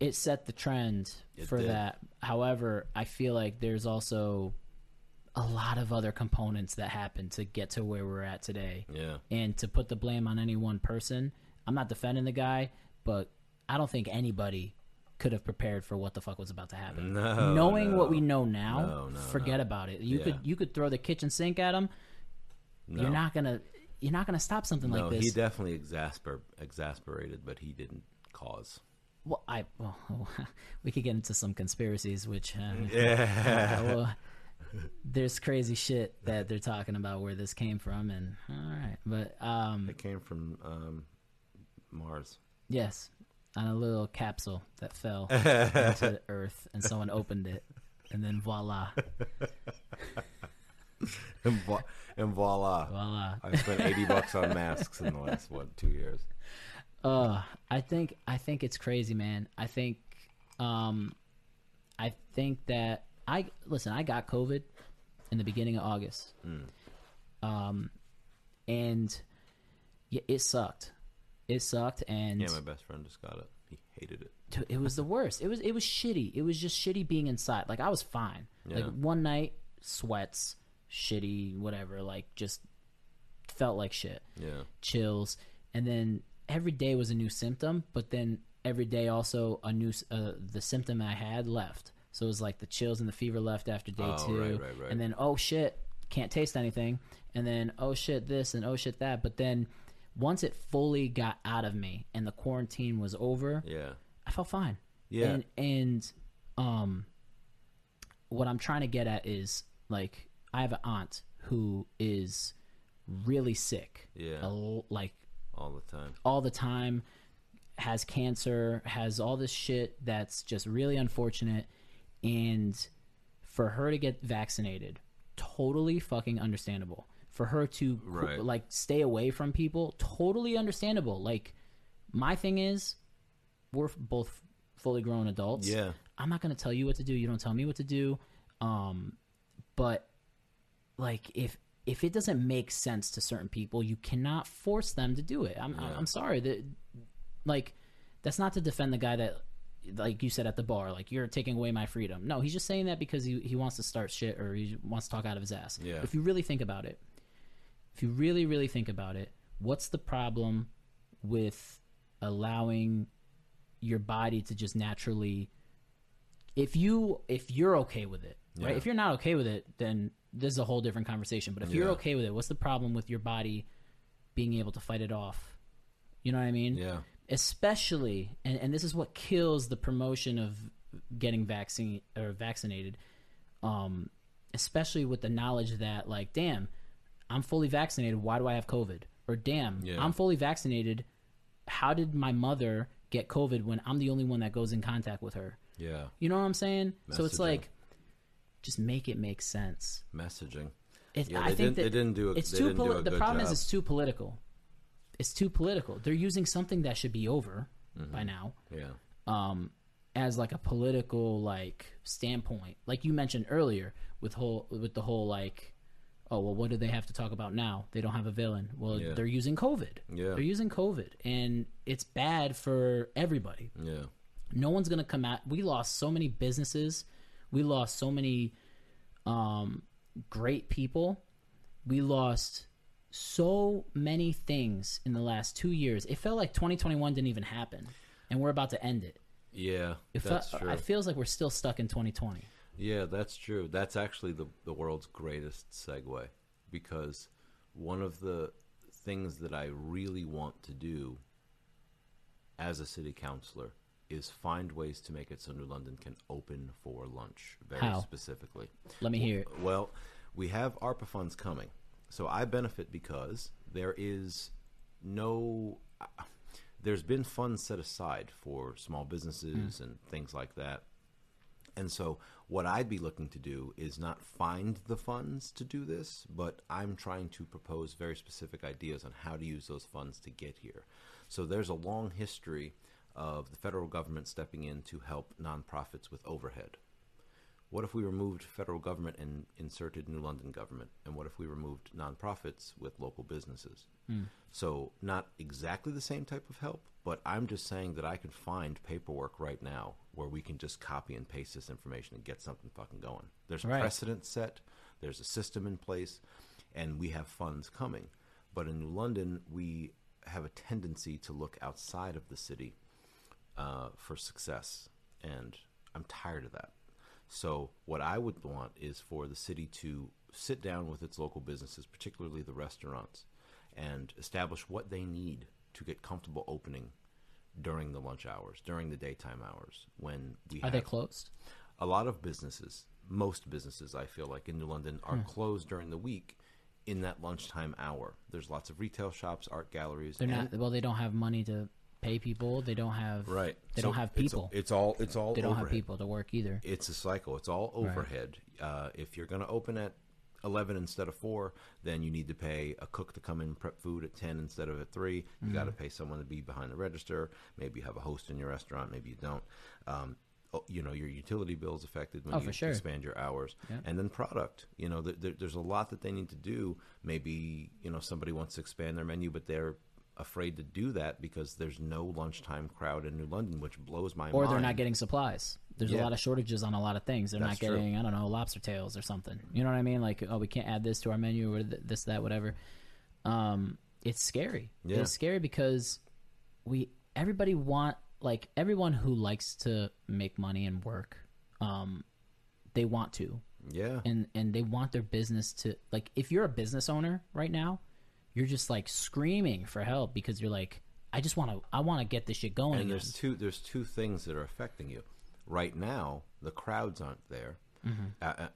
it set the trend It for did. that. However, I feel like there's also a lot of other components that happen to get to where we're at today. Yeah. And to put the blame on any one person, I'm not defending the guy, but I don't think anybody could have prepared for what the fuck was about to happen. No, Knowing what we know now, No, no, forget about it. You Yeah. could you could throw the kitchen sink at him. No. You're not gonna you're not gonna stop something No, like this. he definitely exasper exasperated, but he didn't cause. Well, I well, we could get into some conspiracies, which uh, Yeah. well, there's crazy shit that they're talking about where this came from, and all right, but um, It came from um, Mars. yes, on a little capsule that fell into the Earth, and someone opened it, and then voila, And, vo- and voila. voila. I spent 80 bucks on masks in the last, what, two years? Uh, I think I think it's crazy, man. I think, um, I think that I listen. I got COVID in the beginning of August, um, and yeah, it sucked. It sucked, and Yeah, my best friend just got it. He hated it. Dude, it was the worst. It was it was shitty. It was just shitty being inside. Like I was fine. Yeah. Like one night, sweats, shitty, whatever. Like just felt like shit. Yeah. Chills, and then every day was a new symptom. But then every day also a new uh, the symptom I had left. So it was like the chills and the fever left after day Oh, two, right, right, right. and then oh shit, can't taste anything, and then oh shit this and oh shit that. But then once it fully got out of me and the quarantine was over, Yeah. I felt fine. Yeah. And and um what I'm trying to get at is like I have an aunt who is really sick. Yeah. L- like All the time. all the time has cancer, has all this shit that's just really unfortunate and for her to get vaccinated, totally fucking understandable. For her to Right. like stay away from people, totally understandable. Like my thing is we're both fully grown adults. Yeah. I'm not going to tell you what to do. You don't tell me what to do. Um, but like if if it doesn't make sense to certain people, you cannot force them to do it. I'm Yeah. I'm sorry that like that's not to defend the guy that like you said at the bar like you're taking away my freedom. No, he's just saying that because he he wants to start shit or he wants to talk out of his ass. Yeah. If you really think about it, if you really really think about it, what's the problem with allowing your body to just naturally if you if you're okay with it right Yeah. if you're not okay with it then this is a whole different conversation but if you're okay with it what's the problem with your body being able to fight it off you know what i mean Yeah. Especially and, and this is what kills the promotion of getting vaccine or vaccinated um especially with the knowledge that like damn i'm fully vaccinated why do i have covid? Or damn Yeah. i'm fully vaccinated how did my mother get covid when i'm the only one that goes in contact with her? Yeah. you know what i'm saying? So it's like just make it make sense. Messaging. it, Yeah, I they think didn't- that they didn't do a- it's too poli- the problem is it's too political it's too political they're using something that should be over Mm-hmm. by now Yeah. um, as like a political like standpoint, like you mentioned earlier with whole with the whole like, oh well, what do they have to talk about now? They don't have a villain. Well, Yeah. they're using COVID. Yeah. they're using COVID, and it's bad for everybody. Yeah. No one's gonna come out. We lost so many businesses. We lost so many um, great people. We lost so many things in the last two years. It felt like 2021 didn't even happen, and we're about to end it. Yeah. It that's felt, true. it feels like we're still stuck in 2020. Yeah, that's true. That's actually the the world's greatest segue because one of the things that I really want to do as a city councilor is find ways to make it so New London can open for lunch very How? specifically. Let me hear it. Well, we have ARPA funds coming. So I benefit because there is no there's been funds set aside for small businesses hmm. and things like that. And so, what I'd be looking to do is not find the funds to do this, but I'm trying to propose very specific ideas on how to use those funds to get here. So, there's a long history of the federal government stepping in to help nonprofits with overhead. What if we removed federal government and inserted New London government? And what if we removed nonprofits with local businesses? So, not exactly the same type of help, but I'm just saying that I can find paperwork right now where we can just copy and paste this information and get something fucking going. There's Right. precedent set, there's a system in place, and we have funds coming. But in New London, we have a tendency to look outside of the city uh, for success, and I'm tired of that. So, what I would want is for the city to sit down with its local businesses, particularly the restaurants, and establish what they need to get comfortable opening during the lunch hours, during the daytime hours, when we Are they closed? a lot of businesses, most businesses, I feel like in New London, Hmm. are closed during the week in that lunchtime hour. There's lots of retail shops, art galleries. They're not. Well, they don't have money to pay people. They don't have. right. They So don't have people. It's, all. It's all. they don't have people to work either. It's a cycle. It's all overhead. Uh, if you're going to open at 11 instead of 4, then you need to pay a cook to come in and prep food at 10 instead of at 3. You got to Mm-hmm. pay someone to be behind the register. Maybe you have a host in your restaurant. Maybe you don't. Um, oh, you know, your utility bill's affected when Oh, you sure. expand your hours. Yeah. And then product. You know, th- there, there's a lot that they need to do. Maybe, you know, somebody wants to expand their menu, but they're afraid to do that because there's no lunchtime crowd in New London, which blows my Or mind. Or they're not getting supplies. There's a lot of shortages on a lot of things. They're That's not true. getting, I don't know, lobster tails or something. You know what I mean? Like, oh, we can't add this to our menu or th- this, that, whatever. Um, it's scary. Yeah. It's scary because we everybody want like everyone who likes to make money and work um, they want to, Yeah. and and they want their business to like. If you're a business owner right now, you're just like screaming for help because you're like, I just want to, I want to get this shit going and again. there's two there's two things that are affecting you right now the crowds aren't there Mm-hmm. uh, uh,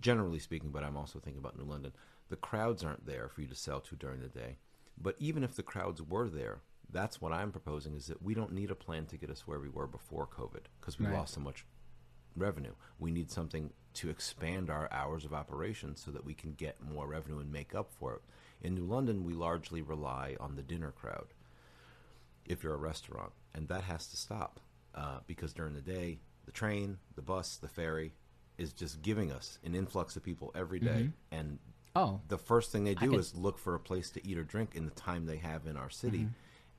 generally speaking but i'm also thinking about new london the crowds aren't there for you to sell to during the day but even if the crowds were there that's what i'm proposing is that we don't need a plan to get us where we were before covid because we Right. lost so much revenue we need something to expand our hours of operation so that we can get more revenue and make up for it in new london we largely rely on the dinner crowd if you're a restaurant, and that has to stop uh, because during the day, the train, the bus, the ferry is just giving us an influx of people every day. and oh, the first thing they do is look for a place to eat or drink in the time they have in our city, Mm-hmm.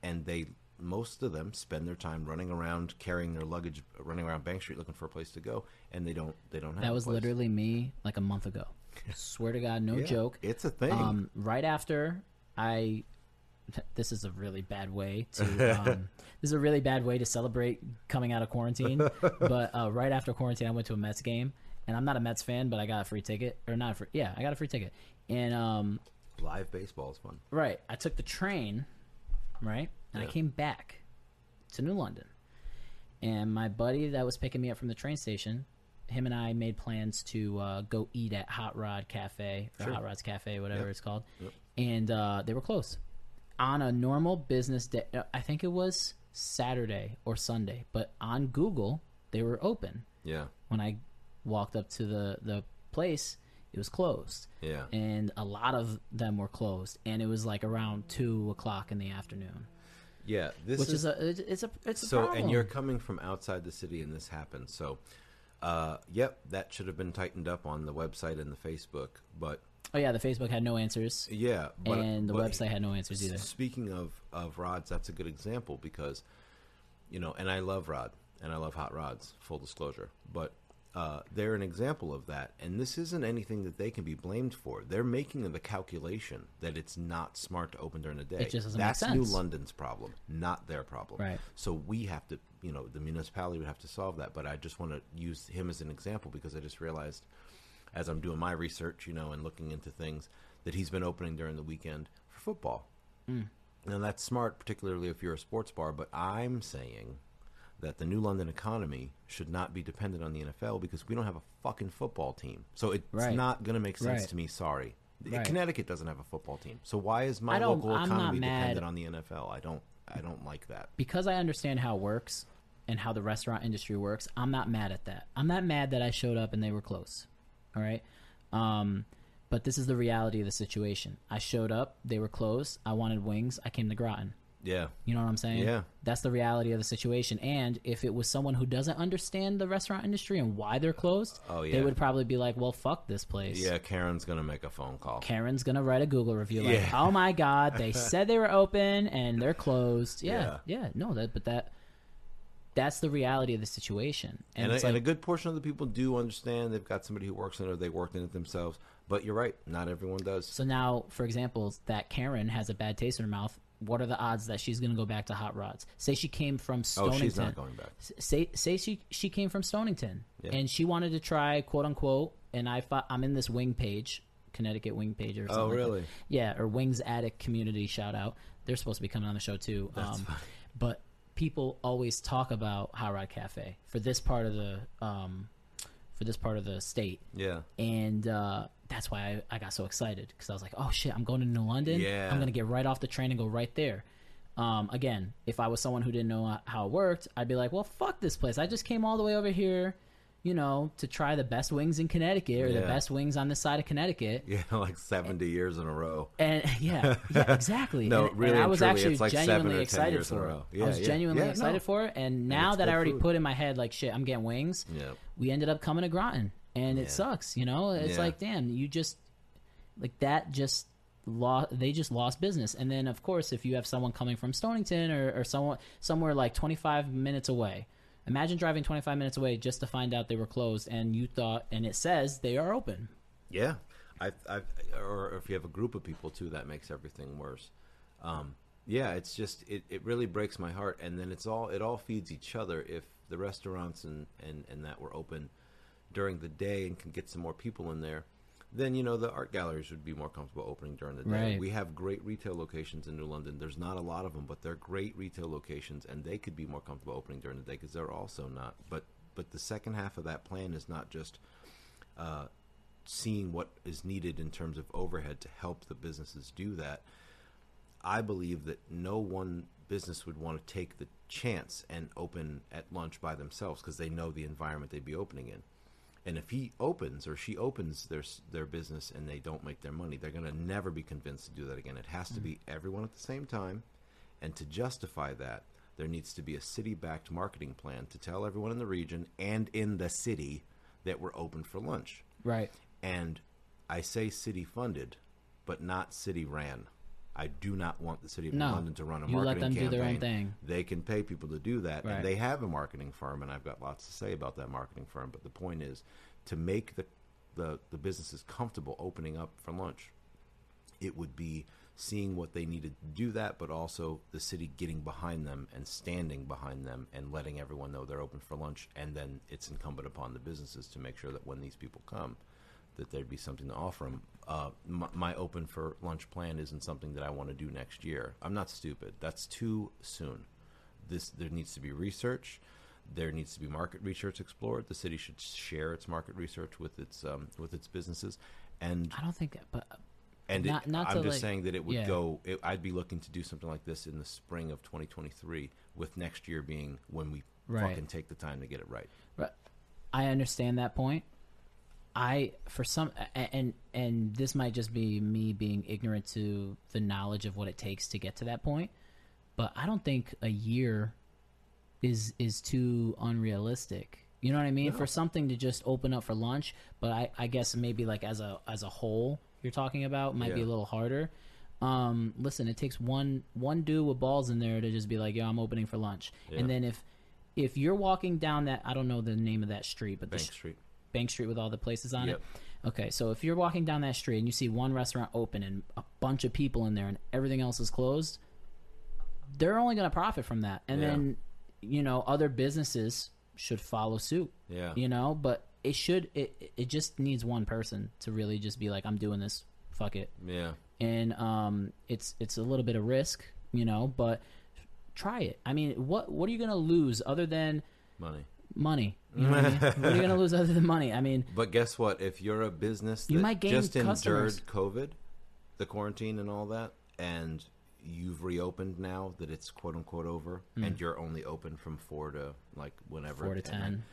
and they most of them spend their time running around carrying their luggage, running around Bank Street looking for a place to go, and they don't they don't have that was literally me like a month ago. Swear to God, no Yeah, joke. It's a thing. Um, right after I, this is a really bad way to. Um, this is a really bad way to celebrate coming out of quarantine. but uh, right after quarantine, I went to a Mets game, and I'm not a Mets fan, but I got a free ticket, or not a free. Yeah, I got a free ticket, and um, Live baseball is fun. right, I took the train, right, and I came back to New London, and my buddy that was picking me up from the train station. Him and I made plans to uh, go eat at Hot Rod Cafe or Sure. Hot Rod's Cafe, whatever Yep. it's called, Yep. and uh, they were closed on a normal business day. uh, I think it was Saturday or Sunday, but on Google they were open. Yeah, When I walked up to the the place, it was closed, yeah. and a lot of them were closed, and it was like around two o'clock in the afternoon, Yeah, this which is, a it- it's a it's a so problem. and you're coming from outside the city and this happened so uh yep that should have been tightened up on the website and the facebook but oh yeah, the Facebook had no answers, yeah but, and the but website had no answers either. speaking of of rods that's a good example because you know and i love rod and i love hot rods full disclosure but uh, they're an example of that, and this isn't anything that they can be blamed for. They're making the calculation that it's not smart to open during the day. It just doesn't make That's New. London's problem, not their problem. Right. So we have to, you know, the municipality would have to solve that. But I just want to use him as an example because I just realized, as I'm doing my research, you know, and looking into things, that he's been opening during the weekend for football. Mm. Now that's smart, particularly if you're a sports bar. But I'm saying that the New London economy should not be dependent on the NFL because we don't have a fucking football team. So it's Right. not going to make sense Right. to me. Sorry. Right. Connecticut doesn't have a football team, so why is my local I'm economy dependent on the NFL? I don't, I don't like that. because I understand how it works and how the restaurant industry works, I'm not mad at that. I'm not mad that I showed up and they were close. All right. Um, but this is the reality of the situation. I showed up, they were closed. I wanted wings. I came to Groton. Yeah, You know what I'm saying? Yeah. That's the reality of the situation. And if it was someone who doesn't understand the restaurant industry and why they're closed, Oh, yeah. they would probably be like, well, fuck this place. yeah. Karen's gonna make a phone call. Karen's gonna write a Google review like, Yeah. "Oh my god, they said they were open and they're closed." Yeah, Yeah. yeah, no, that but that that's the reality of the situation, and, and, a, and a good portion of the people do understand. They've got somebody who works in it, or they worked in it themselves. But you're right, not everyone does. so now, for example, that Karen has a bad taste in her mouth. What are the odds that she's gonna go back to Hot Rods? Say she came from Stonington. oh, she's not going back. Say say she she came from Stonington Yeah. and she wanted to try quote unquote. And I thought I'm in this wing page, Connecticut wing page or something. Oh, like really? Yeah, or Wings Attic community shout out. They're supposed to be coming on the show too. That's um, funny. But people always talk about Hot Rod Cafe for this part of the um, for this part of the state, Yeah, and uh, that's why I, I got so excited because I was like, oh shit, I'm going to New London. Yeah. I'm gonna get right off the train and go right there. Um, again, if I was someone who didn't know how it worked, I'd be like, well, fuck this place. I just came all the way over here. You know, to try the best wings in Connecticut or the best wings on this side of Connecticut. yeah, like seventy years in a row. And yeah, yeah, exactly. No, and, really and I was truly, actually like genuinely excited years in a for it. row. I was yeah. genuinely Yeah, excited no. for it, and now that I already food. put in my head like shit, I'm getting wings. Yeah, We ended up coming to Groton, and Yeah. it sucks. You know, it's Yeah. like damn, you just like that just lost. They just lost business, and then of course, if you have someone coming from Stonington or, or someone somewhere like 25 minutes away. Imagine driving 25 minutes away just to find out they were closed, and you thought, and it says they are open. yeah. I, I, or if you have a group of people too, that makes everything worse. Um, yeah, it's just it, it really breaks my heart, and then it's all it all feeds each other. If the restaurants and, and, and that were open during the day and can get some more people in there, then you know the art galleries would be more comfortable opening during the day. Right. We have great retail locations in New London. There's not a lot of them, but they're great retail locations, and they could be more comfortable opening during the day because they're also not. But but the second half of that plan is not just uh, seeing what is needed in terms of overhead to help the businesses do that. I believe that no one business would want to take the chance and open at lunch by themselves because they know the environment they'd be opening in. And if he opens or she opens their their business and they don't make their money, they're going to never be convinced to do that again. It has to be mm. everyone at the same time, and to justify that, there needs to be a city-backed marketing plan to tell everyone in the region and in the city that we're open for lunch. Right. And I say city funded, but not city ran. I do not want the city of No. London to run a You let marketing them do campaign. their own thing. They can pay people to do that, Right. and they have a marketing firm, and I've got lots to say about that marketing firm. But the point is to make the the, the businesses comfortable opening up for lunch. It would be seeing what they needed to do that, but also the city getting behind them and standing behind them and letting everyone know they're open for lunch. And then it's incumbent upon the businesses to make sure that when these people come, that there'd be something to offer them. Uh, my, my open for lunch plan isn't something that I want to do next year. I'm not stupid. That's too soon. This there needs to be research. There needs to be market research explored. The city should share its market research with its um, with its businesses, and I don't think, but and Not- it, not I'm just like- saying that it would yeah. go. It, I'd be looking to do something like this in the spring of 2023, with next year being when we Right. fucking take the time to get it right. Right. I understand that point. I for some and and this might just be me being ignorant to the knowledge of what it takes to get to that point, but I don't think a year is is too unrealistic. You know what I mean? For something to just open up for lunch, but I, I guess maybe like as a as a whole you're talking about might be a little harder. Um, listen, it takes one one dude with balls in there to just be like, "Yo, I'm opening for lunch," Yeah. and then if if you're walking down that I don't know the name of that street, but Bank the Street. Bank Street with all the places on Yep. it. Okay, so if you're walking down that street and you see one restaurant open and a bunch of people in there and everything else is closed, they're only going to profit from that. And Yeah. then, you know, other businesses should follow suit. Yeah. You know, but it should it it just needs one person to really just be like I'm doing this. Fuck it. Yeah. And um it's it's a little bit of risk, you know, but try it. I mean, what what are you going to lose other than Money. Money? You know what, I mean? what are you going to lose other than money? I mean, But guess what? If you're a business that You might gain just endured. COVID, the quarantine and all that, and you've reopened now that it's quote unquote over, hmm. and you're only open from four to like whenever four to ten.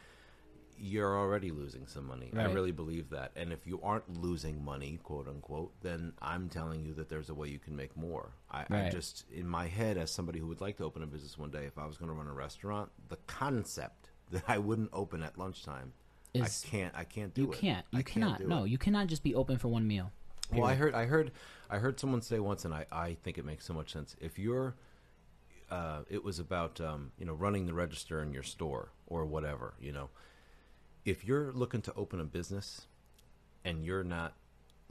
you're already losing some money. I really believe that. And if you aren't losing money, quote unquote, then I'm telling you that there's a way you can make more. I, I just, in my head, as somebody who would like to open a business one day, if I was going to run a restaurant, the concept that I wouldn't open at lunchtime, Is- I can't. I can't do it. You it. can't. I You cannot. do No, it. you cannot just be open for one meal. Well, I heard, I heard, I heard someone say once, and I, I think it makes so much sense. If you're, uh, it was about, um, you know, running the register in your store or whatever, you know, if you're looking to open a business and you're not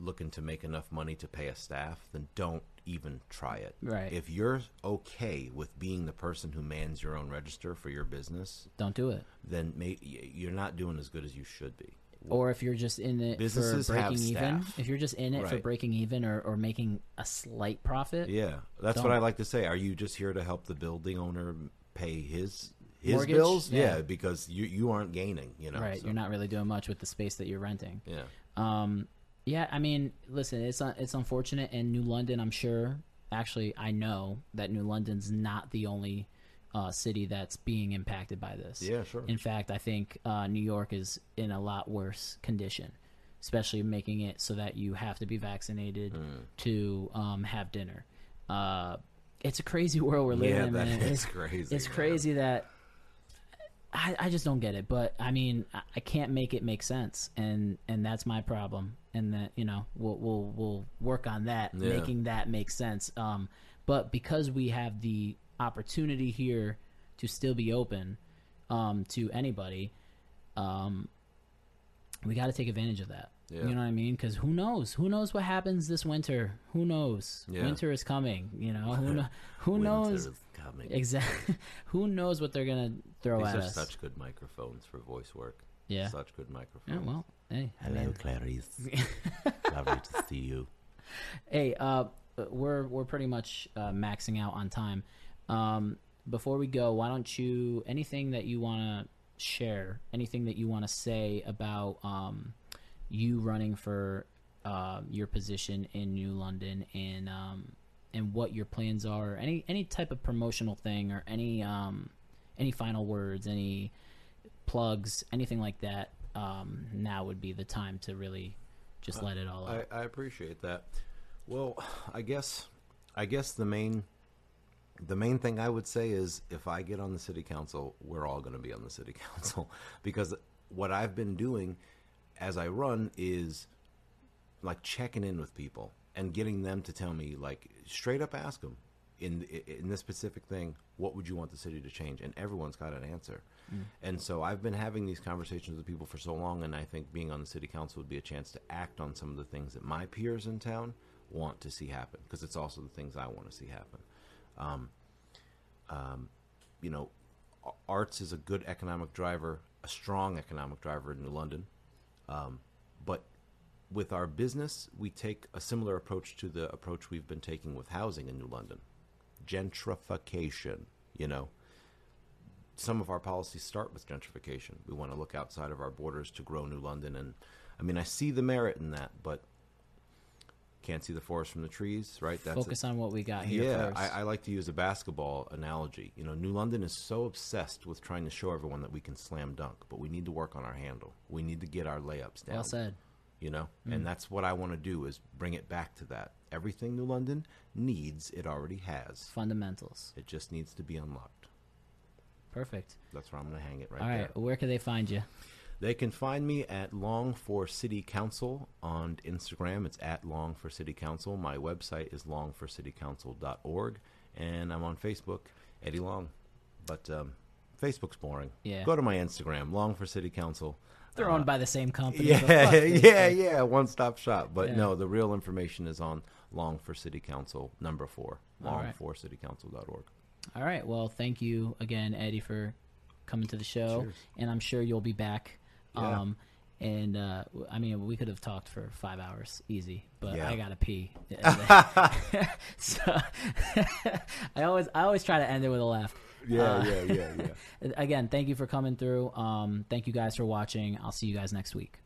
looking to make enough money to pay a staff, then don't even try it. Right. If you're okay with being the person who mans your own register for your business, Don't do it. then may, you're not doing as good as you should be. Or if you're just in it Businesses for have breaking even, staff. if you're just in it for breaking even or, or making a slight profit, Yeah, that's Don't. what I like to say. Are you just here to help the building owner pay his his Mortgage? bills? Yeah. Yeah. because you you aren't gaining. You know, right? so, You're not really doing much with the space that you're renting. Yeah, Um, yeah, I mean, listen, it's un- it's unfortunate, and New London, I'm sure. Actually, I know that New London's not the only uh, city that's being impacted by this. Yeah, sure. In fact, I think uh, New York is in a lot worse condition, especially making it so that you have to be vaccinated Hmm. to um, have dinner. Uh, it's a crazy world we're living yeah, in. It's- crazy. it's man. crazy that I, I just don't get it. But I mean, I, I can't make it make sense, and and that's my problem. And that you know, we'll we'll we'll work on that, Yeah. making that make sense. Um, but because we have the opportunity here to still be open, um, to anybody, um, we got to take advantage of that. Yeah. You know what I mean? Because who knows? Who knows what happens this winter? Who knows? Yeah. Winter is coming. You know who kno- who Winter knows is coming. exactly? who knows what they're gonna throw These at are us? such good microphones for voice work. yeah. Such good microphones. Yeah. Well, hey. I Hello, mean- Clarice. Lovely to see you. Hey, uh, we're we're pretty much uh, maxing out on time. Um, before we go, why don't you anything that you want to share, anything that you want to say about um, you running for uh, your position in New London and um, and what your plans are, any any type of promotional thing or any um, any final words, any plugs, anything like that. Um, now would be the time to really just let it all out. I, I appreciate that. Well, I guess I guess the main the main thing I would say is if I get on the city council, we're all going to be on the city council because what I've been doing as I run is like checking in with people and getting them to tell me like straight up ask them in in this specific thing what would you want the city to change? And everyone's got an answer. And so i've been having these conversations with people for so long and i think being on the city council would be a chance to act on some of the things that my peers in town want to see happen because it's also the things i want to see happen. Um, um, you know arts is a good economic driver a strong economic driver in new london um, but with our business, we take a similar approach to the approach we've been taking with housing in New London gentrification. You know, some of our policies start with gentrification. We want to look outside of our borders to grow New London. And I mean, I see the merit in that, but can't see the forest from the trees, right? That's a- Focus on what we got here yeah, first. I, I like to use a basketball analogy. You know, New London is so obsessed with trying to show everyone that we can slam dunk, but we need to work on our handle. We need to get our layups down well said. you know mm. and that's what i want to do is bring it back to that everything new london needs it already has Fundamentals. it just needs to be unlocked Perfect. that's where i'm going to hang it right All there right. Where can they find you? They can find me at long for city council on instagram it's at long for city council my website is longforcitycouncil.org and i'm on facebook eddie long but um, facebook's boring Yeah. go to my instagram long for city council They're owned by the same company. yeah, yeah, yeah. One stop shop. But Yeah. no, the real information is on Long for City Council number four. All Long right. for citycouncil.org. All right. Well, thank you again, Eddie, for coming to the show, Cheers. and I'm sure you'll be back. Yeah. Um, and uh, I mean, we could have talked for five hours, easy, but Yeah. I gotta pee. so I always, I always try to end it with a laugh. Uh, yeah, yeah, yeah. Again, thank you for coming through. Um, thank you guys for watching. I'll see you guys next week.